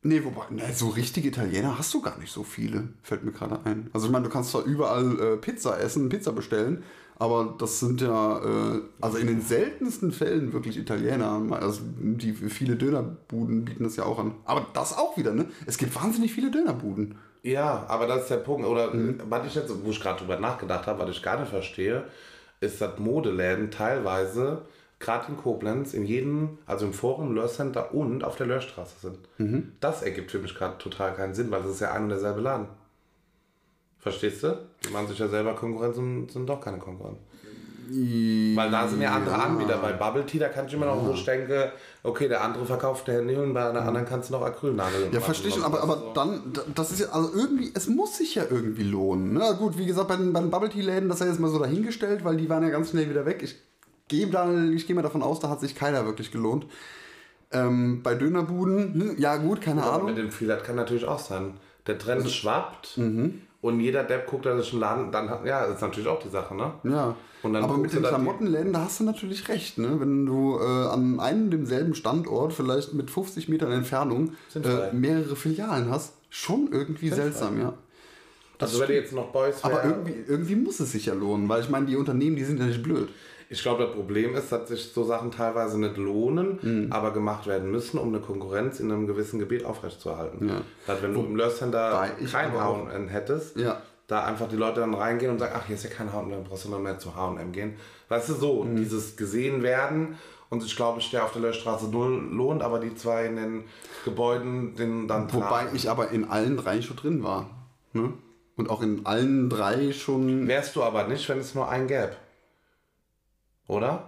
nee, wobei, ne, so richtige Italiener hast du gar nicht so viele, fällt mir gerade ein. Also ich meine, du kannst zwar überall äh, Pizza essen, Pizza bestellen, aber das sind ja, äh, also in den seltensten Fällen wirklich Italiener. Also die viele Dönerbuden bieten das ja auch an. Aber das auch wieder, ne? Es gibt wahnsinnig viele Dönerbuden. Ja, aber das ist der Punkt. Oder Mhm. was ich jetzt, wo ich gerade drüber nachgedacht habe, was ich gar nicht verstehe, ist, dass Modeläden teilweise, gerade in Koblenz, in jedem, also im Forum, Löhr Center und auf der Löhrstraße sind. Mhm. Das ergibt für mich gerade total keinen Sinn, weil das ist ja ein und derselbe Laden. Verstehst du? Die machen sich ja selber Konkurrenz und sind doch keine Konkurrenz. Weil da sind ja andere Anbieter. Bei Bubble Tea, da kann ich immer noch, wo ich denke, okay, der andere verkauft der Handy und bei einer anderen kannst du noch Acrylnadel Ja, verstehe ich, aber, aber dann, da- das ist ja, also irgendwie, es muss sich ja irgendwie lohnen. Na gut, wie gesagt, bei den, bei den Bubble Tea Läden, das ist ja jetzt mal so dahingestellt, weil die waren ja ganz schnell wieder weg. Ich gehe da, ich gehe mal davon aus, da hat sich keiner wirklich gelohnt. Ähm, bei Dönerbuden, hm, ja gut, keine Aber Ahnung. mit dem Fehler kann natürlich auch sein. Der Trend Also, schwappt mhm. und jeder Depp guckt, dass es einen Laden, dann hat, ja, das ist natürlich auch die Sache, ne? Ja, aber mit den Klamottenläden, da hast du natürlich recht, ne? Wenn du äh, an einem demselben Standort, vielleicht mit 50 Metern Entfernung, äh, mehrere Filialen hast, schon irgendwie seltsam, ja. Also wenn du jetzt noch Boys Aber irgendwie, irgendwie muss es sich ja lohnen, weil ich meine, die Unternehmen, die sind ja nicht blöd. Ich glaube, das Problem ist, dass sich so Sachen teilweise nicht lohnen, Mhm. aber gemacht werden müssen, um eine Konkurrenz in einem gewissen Gebiet aufrechtzuerhalten. Ja. Dass wenn du im ich kein H&M hättest, Ja. da einfach die Leute dann reingehen und sagen, ach, hier ist ja kein H&M, dann brauchst du noch mehr zu H&M gehen. Weißt du, so, Mhm. dieses gesehen werden und ich glaube, der auf der Löschstraße null lohnt, aber die zwei in den Gebäuden, den dann Wobei tragen. ich aber in allen drei schon drin war. Ne? Und auch in allen drei schon. Wärst du aber nicht, wenn es nur einen gäbe. Oder?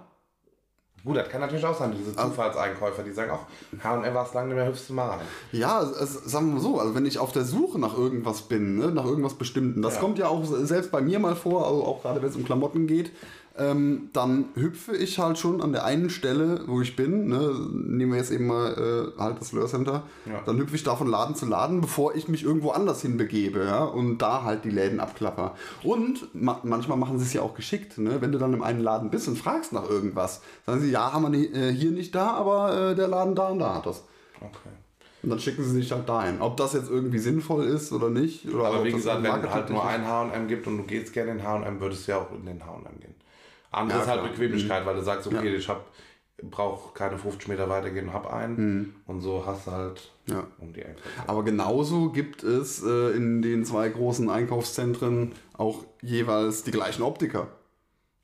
Gut, das kann natürlich auch sein, diese Zufallseinkäufer, die sagen, ach, H&M war es lange nicht mehr, du mal rein. Ja, es, sagen wir mal so, also wenn ich auf der Suche nach irgendwas bin, ne, nach irgendwas Bestimmten, das Ja. kommt ja auch selbst bei mir mal vor, also auch gerade wenn es um Klamotten geht, ähm, dann hüpfe ich halt schon an der einen Stelle, wo ich bin, ne, nehmen wir jetzt eben mal äh, halt das Lure Center, Ja. dann hüpfe ich da von Laden zu Laden, bevor ich mich irgendwo anders hinbegebe, ja, und da halt die Läden abklapper. Und ma manchmal machen sie es ja auch geschickt, ne, wenn du dann im einen Laden bist und fragst nach irgendwas, sagen sie, ja, haben wir ni- äh, hier nicht da, aber äh, der Laden da und da hat das. Okay. Und dann schicken sie sich halt dahin. Ob das jetzt irgendwie sinnvoll ist oder nicht. Oder Aber wie gesagt, wenn es halt nur ein H&M gibt und du gehst gerne in H&M, würdest du ja auch in den H&M gehen. Andere Ja, ist halt klar. Mhm. Bequemlichkeit, weil du sagst, okay, ich hab, brauche keine 50 Meter weitergehen und hab einen. Und so hast du halt Mhm. Ja. um die Ecke. Aber genauso gibt es äh, in den zwei großen Einkaufszentren auch jeweils die gleichen Optiker.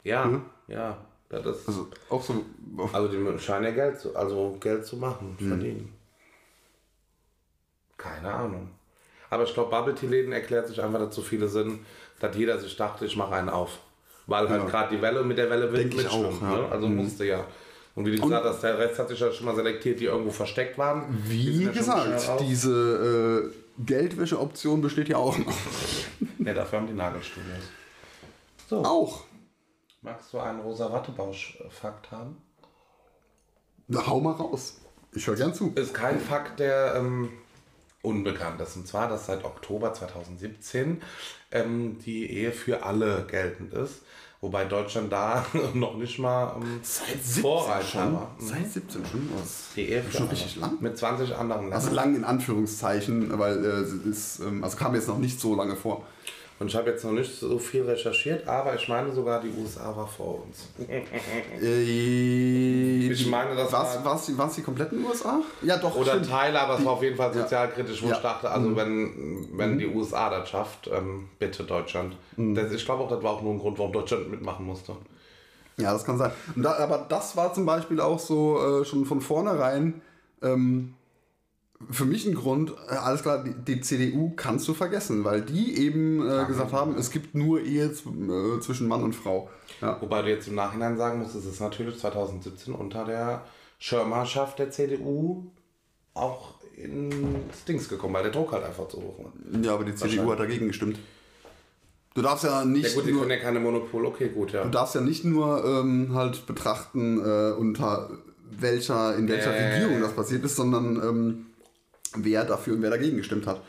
Ja, ja. Das ist, Mhm. Also auch so. also die scheinen ja Geld zu, also Geld zu machen, Mhm. verdienen. Keine Ahnung. Aber ich glaube, Bubble Tea Läden erklärt sich einfach, dass so viele sind, dass jeder sich dachte, ich mache einen auf. Weil halt Ja. gerade die Welle mit der Welle Denk mitschwimmt. auch, ja. Mhm. Ne? Also musste ja. Und wie du gesagt hast, der Rest hat sich ja schon mal selektiert, die irgendwo versteckt waren. Wie ja gesagt, diese äh, Geldwäsche-Option besteht ja auch noch. Ne, dafür haben die Nagelstudios. So, Auch. magst du einen rosa Wattebausch-Fakt haben? Na, hau mal raus. Ich höre gern zu. Ist kein Fakt, der ähm, unbekannt ist. Und zwar, dass seit Oktober 2017 ähm, die Ehe für alle geltend ist. Wobei Deutschland da noch nicht mal ähm, Seit 17 Vorreiter schon? war. Mhm. Seit 17 schon? Was? Die Ehe für schon richtig lang? Mit 20 anderen Ländern. Also lang in Anführungszeichen, weil äh, es ist, ähm, also kam jetzt noch nicht so lange vor. Und ich habe jetzt noch nicht so viel recherchiert, aber ich meine sogar, die USA war vor uns. Äh, Ich meine, das was, war- war's die, kompletten USA? Ja, doch. Oder stimmt. Teile, aber es war auf jeden Fall sozialkritisch, wo Ja. Mhm. ich dachte, also wenn, wenn die USA das schafft, ähm, bitte Deutschland. Mhm. Das, ich glaube auch, das war auch nur ein Grund, warum Deutschland mitmachen musste. Ja, das kann sein. Da, aber das war zum Beispiel auch so äh, schon von vornherein ähm, für mich ein Grund, äh, alles klar, die, die CDU kannst du vergessen, weil die eben äh, gesagt haben, es gibt nur Ehe äh, zwischen Mann und Frau. Ja. Wobei du jetzt im Nachhinein sagen musst, es ist natürlich 2017 unter der Schirmherrschaft der CDU auch ins Dings gekommen, weil der Druck halt einfach zu hoch war. ja, aber die CDU hat dagegen gestimmt. Du darfst ja Ja nicht gut, die nur, können ja keine Monopol, okay, gut, ja. du darfst ja nicht nur ähm, halt betrachten, äh, unter welcher, in welcher Äh. Regierung das passiert ist, sondern ähm, wer dafür und wer dagegen gestimmt hat.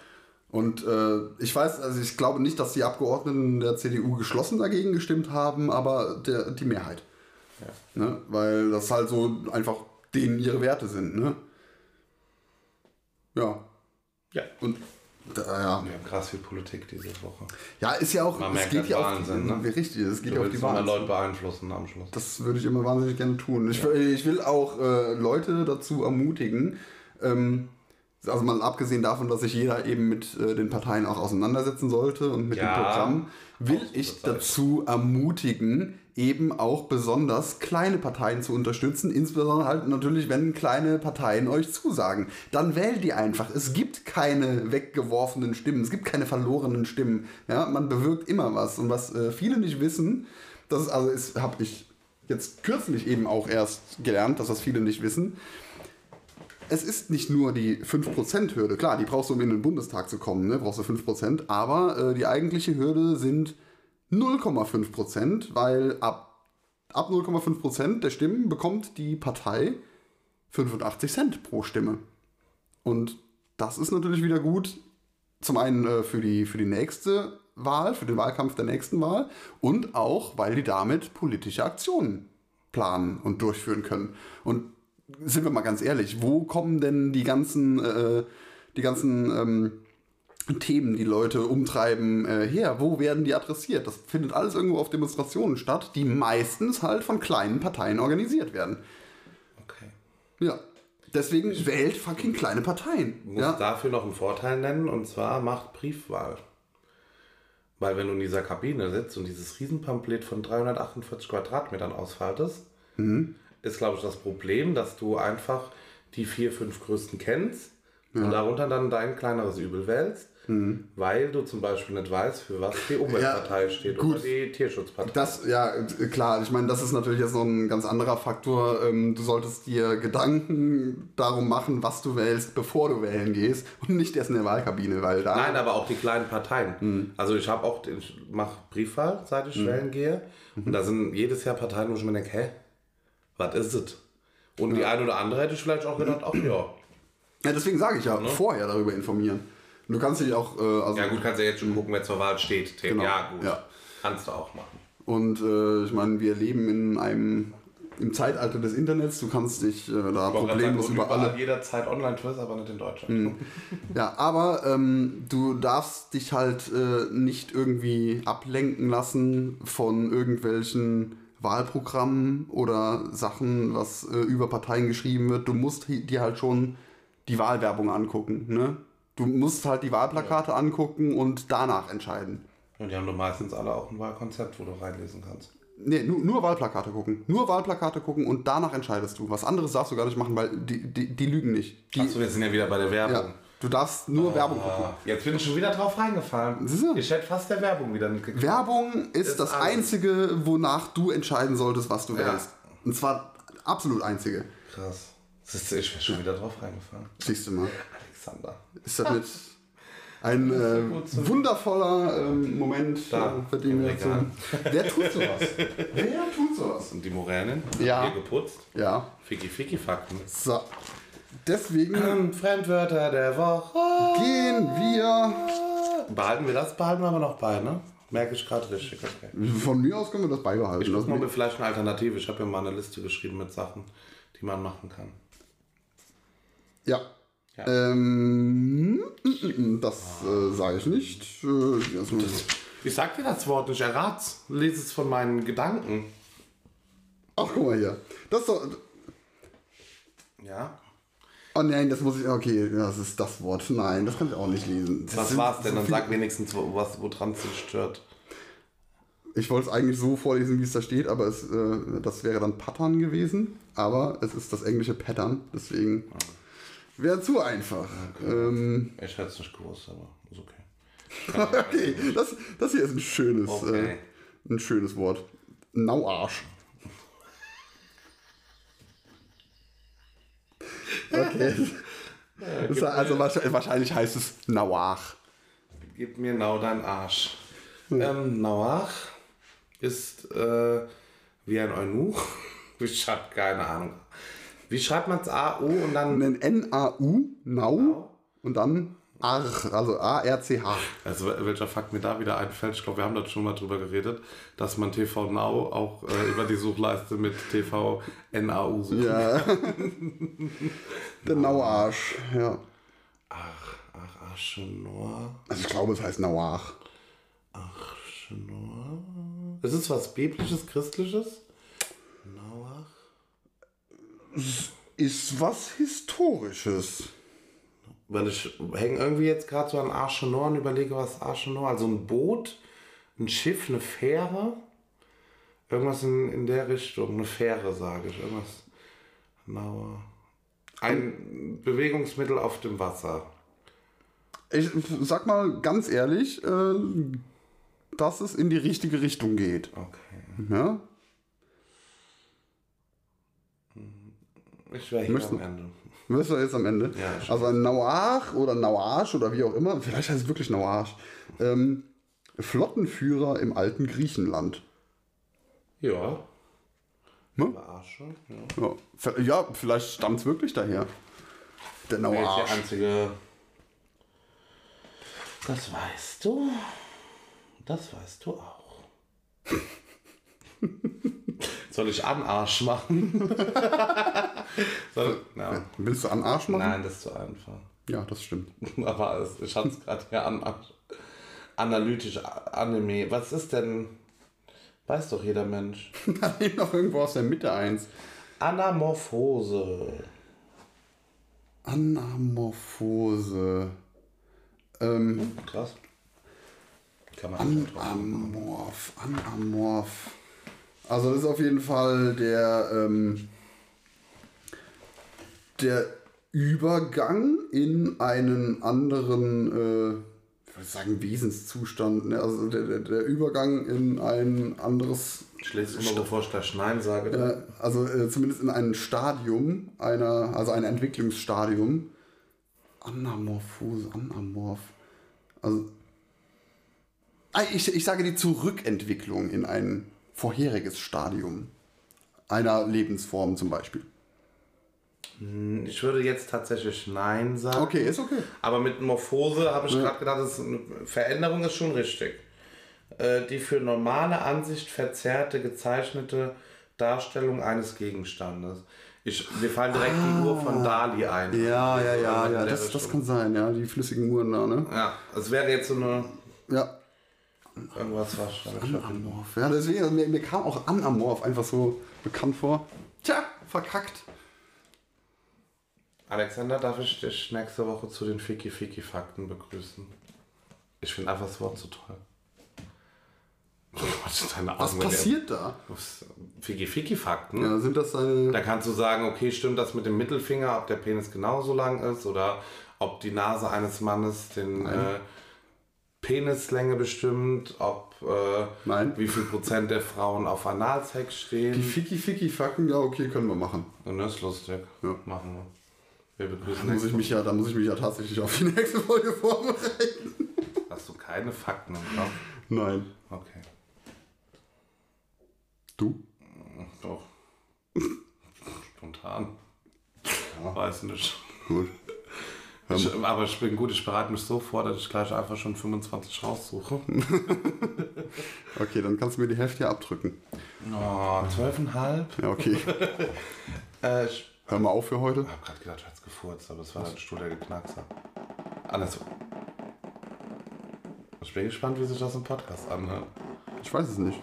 Und äh, ich weiß, also ich glaube nicht, dass die Abgeordneten der CDU geschlossen dagegen gestimmt haben, aber der, die Mehrheit. Ne? Weil das halt so einfach denen ihre Werte sind. Ne? Ja. Ja. Und da, ja. Wir haben krass viel Politik diese Woche. ja, ist ja auch, Man es merkt geht das ja auf Wahnsinn, ne? richtig, es geht ja auf die Wahl. Leute beeinflussen am Schluss. Das würde ich immer wahnsinnig gerne tun. Ich, will- ich will auch äh, Leute dazu ermutigen, ähm, also mal abgesehen davon, dass sich jeder eben mit äh, den Parteien auch auseinandersetzen sollte und mit Ja, dem Programm, will ich dazu ermutigen, eben auch besonders kleine Parteien zu unterstützen, insbesondere halt natürlich, wenn kleine Parteien euch zusagen. Dann wählt die einfach. Es gibt keine weggeworfenen Stimmen, es gibt keine verlorenen Stimmen. Ja, man bewirkt immer was. Und was äh, viele nicht wissen, das ist, also habe ich jetzt kürzlich eben auch erst gelernt, dass das viele nicht wissen. Es ist nicht nur die 5%-Hürde. Klar, die brauchst du, um in den Bundestag zu kommen, ne? brauchst du 5%. Aber äh, die eigentliche Hürde sind 0,5%, weil ab, ab 0,5% der Stimmen bekommt die Partei 85 Cent pro Stimme. Und das ist natürlich wieder gut, zum einen äh, für, die, für die nächste Wahl, für den Wahlkampf der nächsten Wahl und auch, weil die damit politische Aktionen planen und durchführen können. Und sind wir mal ganz ehrlich, wo kommen denn die ganzen, äh, die ganzen ähm, Themen, die Leute umtreiben, äh, her? Wo werden die adressiert? Das findet alles irgendwo auf Demonstrationen statt, die meistens halt von kleinen Parteien organisiert werden. Okay. Ja. Deswegen wählt fucking kleine Parteien. Ich muss Ja. dafür noch einen Vorteil nennen und zwar macht Briefwahl. Weil wenn du in dieser Kabine sitzt und dieses Riesenpamphlet von 348 Quadratmetern ausfaltest, Mhm. Ist glaube ich das Problem, dass du einfach die vier, fünf größten kennst und darunter dann dein kleineres Übel wählst, Mhm. weil du zum Beispiel nicht weißt, für was die Umweltpartei steht gut. oder die Tierschutzpartei. Das, ja, klar, ich meine, das ist natürlich jetzt noch ein ganz anderer Faktor. Ähm, Du solltest dir Gedanken darum machen, was du wählst, bevor du wählen gehst und nicht erst in der Wahlkabine, weil da. Nein, aber auch die kleinen Parteien. Mhm. Also ich habe auch, ich mache Briefwahl, seit ich wählen gehe. Mhm. Und da sind jedes Jahr Parteien, wo ich mir denke, hä, was ist es? Und die eine oder andere hätte ich vielleicht auch gedacht, ach ja. Ja, deswegen sage ich ja, vorher darüber informieren. Und du kannst dich auch, äh, also, Ja gut, kannst ja jetzt schon gucken, wer zur Wahl steht. Genau, Ja gut, ja. kannst du auch machen. und äh, ich meine, wir leben in einem, im Zeitalter des Internets, du kannst dich äh, da problemlos über alle jederzeit online twist, aber nicht in Deutschland. Mhm. Ja, aber ähm, du darfst dich halt äh, nicht irgendwie ablenken lassen von irgendwelchen Wahlprogrammen oder Sachen, was äh, über Parteien geschrieben wird. Du musst dir halt schon die Wahlwerbung angucken. Ne? Du musst halt die Wahlplakate angucken und danach entscheiden. Und die haben doch meistens alle auch ein Wahlkonzept, wo du reinlesen kannst. Nee, nur, nur Wahlplakate gucken. Nur Wahlplakate gucken und danach entscheidest du. Was anderes darfst du gar nicht machen, weil die, die, die lügen nicht. Die, Achso, wir sind ja wieder bei der Werbung. ja, du darfst nur Werbung gucken. Ah, Jetzt bin ich schon wieder drauf reingefallen. Siehst du? Ich hätte fast der Werbung wieder nicht gekriegt. Werbung ist Ist das alles. Einzige, wonach du entscheiden solltest, was du Ja. wählst. Und zwar absolut einzige. Krass. Du, Ich wäre schon wieder drauf reingefallen. Siehst du mal. Alexander. Ist das nicht ein äh, wundervoller ähm, Moment, Da, äh, für den wir so. Wer tut sowas? Wer tut sowas? Und die Moränen? Ja. Hier geputzt. Ja, Ficky Ficky Fakten. so. Deswegen Ähm, Fremdwörter der Woche. gehen wir. Behalten wir das, behalten wir aber noch bei, ne? Merke ich gerade richtig, okay. Von mir aus können wir das beibehalten. Ich guck mal mir vielleicht eine Alternative. Ich habe ja mal eine Liste geschrieben mit Sachen, die man machen kann. ja. Ja. Ähm, mm, mm, mm, das äh, sage ich nicht. Äh, das- Ich sag dir das Wort nicht, errat's. Lese es von meinen Gedanken. Ach, guck mal hier. Das ist doch. Ja. Oh nein, das muss ich. Okay, das ist das Wort. Nein, das kann ich auch nicht lesen. Das Was war's denn? so Dann sag wenigstens, wo- was, woran es dich stört. Ich wollte es eigentlich so vorlesen, wie es da steht, aber es, äh, das wäre dann Pattern gewesen. Aber es ist das englische Pattern, deswegen wäre zu einfach. Ähm, Ich hätte es nicht gewusst, aber ist okay. okay, das, das hier ist ein schönes, Okay. äh, ein schönes Wort. Nauarsch. Okay. Das ist also wahrscheinlich, wahrscheinlich heißt es Nauach. Gib mir now dein Arsch. Ähm, Nauach ist äh, wie ein Eunuch. Ich hab keine Ahnung. Wie schreibt man es? A-U und dann. Ein N-A-U, Nau, und dann Arch, also A-R-C-H. Also welcher Fakt mir da wieder einfällt, ich glaube, wir haben da schon mal drüber geredet, dass man TV Now auch äh, über die Suchleiste mit TV NAU sucht. Ja. Der Nauarsch, ja. Ach, ach, Aschenor. Also ich glaube, es heißt Nauach. Aschenor. Ist es was Biblisches, Christliches? Nauach? Ist was Historisches. Weil ich hänge irgendwie jetzt gerade so an Aschenor und überlege, was Aschenor, also ein Boot, ein Schiff, eine Fähre, irgendwas in, in der Richtung, eine Fähre sage ich, irgendwas. Nauer. Ein Bewegungsmittel auf dem Wasser. Ich sag mal ganz ehrlich, äh, dass es in die richtige Richtung geht. Okay. Ja? Ich wäre hier Möchten- am Ende. Wirst du jetzt am Ende? Ja, also ein Nauach oder Nauarsch oder wie auch immer, vielleicht heißt es wirklich Nauarsch. Ähm, Flottenführer im alten Griechenland. Ja. Ne? Verarsche. Ja. Ja, ja vielleicht stammt es wirklich daher. Der Nauarsch. die einzige. Das weißt du. Das weißt du auch. Soll ich Anarsch machen? Soll, ja. Willst du an Arsch machen? Nein, das ist zu einfach. Ja, das stimmt. Aber es, ich hatte es gerade hier an, analytisch Anime. Was ist denn? Weiß doch jeder Mensch. Nein, noch irgendwo aus der Mitte eins. Anamorphose. Anamorphose. Ähm, Krass. Kann man. Anamorph, Anamorph. Also das ist auf jeden Fall der, ähm, der Übergang in einen anderen, äh, ich würde sagen, Wesenszustand. Ne? Also der, der, der Übergang in ein anderes, Ich lese immer, bevor ich gleich Nein sage. äh, also äh, zumindest in ein Stadium, einer, also ein Entwicklungsstadium. Anamorphose, Anamorph. Also Ah, Ich, ich sage die Zurückentwicklung in ein vorheriges Stadium einer Lebensform zum Beispiel. Ich würde jetzt tatsächlich Nein sagen. Okay, ist okay. Aber mit Morphose habe ich gerade gedacht, das ist eine Veränderung ist schon richtig. Äh, die für normale Ansicht verzerrte, gezeichnete Darstellung eines Gegenstandes. Ich, mir fallen direkt die Uhr von Dali ein. Ja, ja, ja, In ja, das, das kann sein, ja, die flüssigen Uhren da, ne? Ja, es wäre jetzt so eine. Ja. Irgendwas wahrscheinlich. Anamorph. Ja, deswegen, also mir, mir kam auch Anamorph einfach so bekannt vor. Tja, verkackt. Alexander, darf ich dich nächste Woche zu den Fiki-Fiki-Fakten begrüßen? Ich finde einfach das Wort so toll. Was ist deine Was passiert da? Was- Fiki-Fiki-Fakten? Ja, sind das seine. Da kannst du sagen, okay, stimmt das mit dem Mittelfinger, ob der Penis genauso lang ist oder ob die Nase eines Mannes den äh, Penislänge bestimmt, ob äh, Nein. wie viel Prozent der Frauen auf Analsex Die stehen. Fiki-Fiki-Facken, ja, okay, können wir machen. Und das ist lustig. Ja. Machen wir. Wir Da begrüßen muss ich mich ja, da muss ich mich ja tatsächlich auf die nächste Folge vorbereiten. Hast du keine Fakten im Kopf? Nein. Okay. Du? Doch. Spontan. Weiß nicht. Gut. Ich, aber ich bin gut, ich bereite mich so vor, dass ich gleich einfach schon 25 raussuche. Okay, dann kannst du mir die Hälfte abdrücken. Oh, 12,5? Ja, okay. Äh, ich Hör mal auf für heute. habe gerade gedacht, ich hätte gefurzt, aber es war der Stuhl, der geknackst hat. Andersrum. Ich bin gespannt, wie sich das im Podcast anhört. Ich weiß es nicht.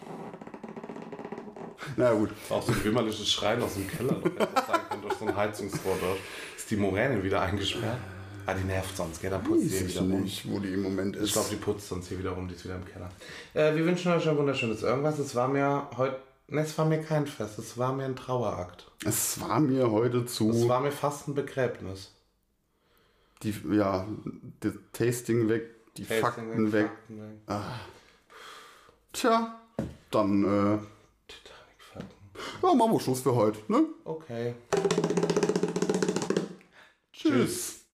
Na gut. Auch so ein wimmerliches Schreien aus dem Keller. noch hätte sein können, durch so ein Heizungsrohr dort. Ist die Moräne wieder eingesperrt? Ah, die nervt sonst, gell? Dann putzt sie Weiß ich wieder rum. nicht, wo die im Moment Ich ist. glaube, die putzt sonst hier wieder rum, die ist wieder im Keller. Äh, wir wünschen euch ein wunderschönes Irgendwas. Es war mir heute. Ne, es war mir kein Fest, es war mir ein Trauerakt. Es war mir heute zu. Es war mir fast ein Begräbnis. die, ja, das Tasting weg, die Fakten weg. Fakten weg. Tja, dann äh, Titanic-Fakten. ja, machen wir Schluss für heute. Ne? Okay. Tschüss.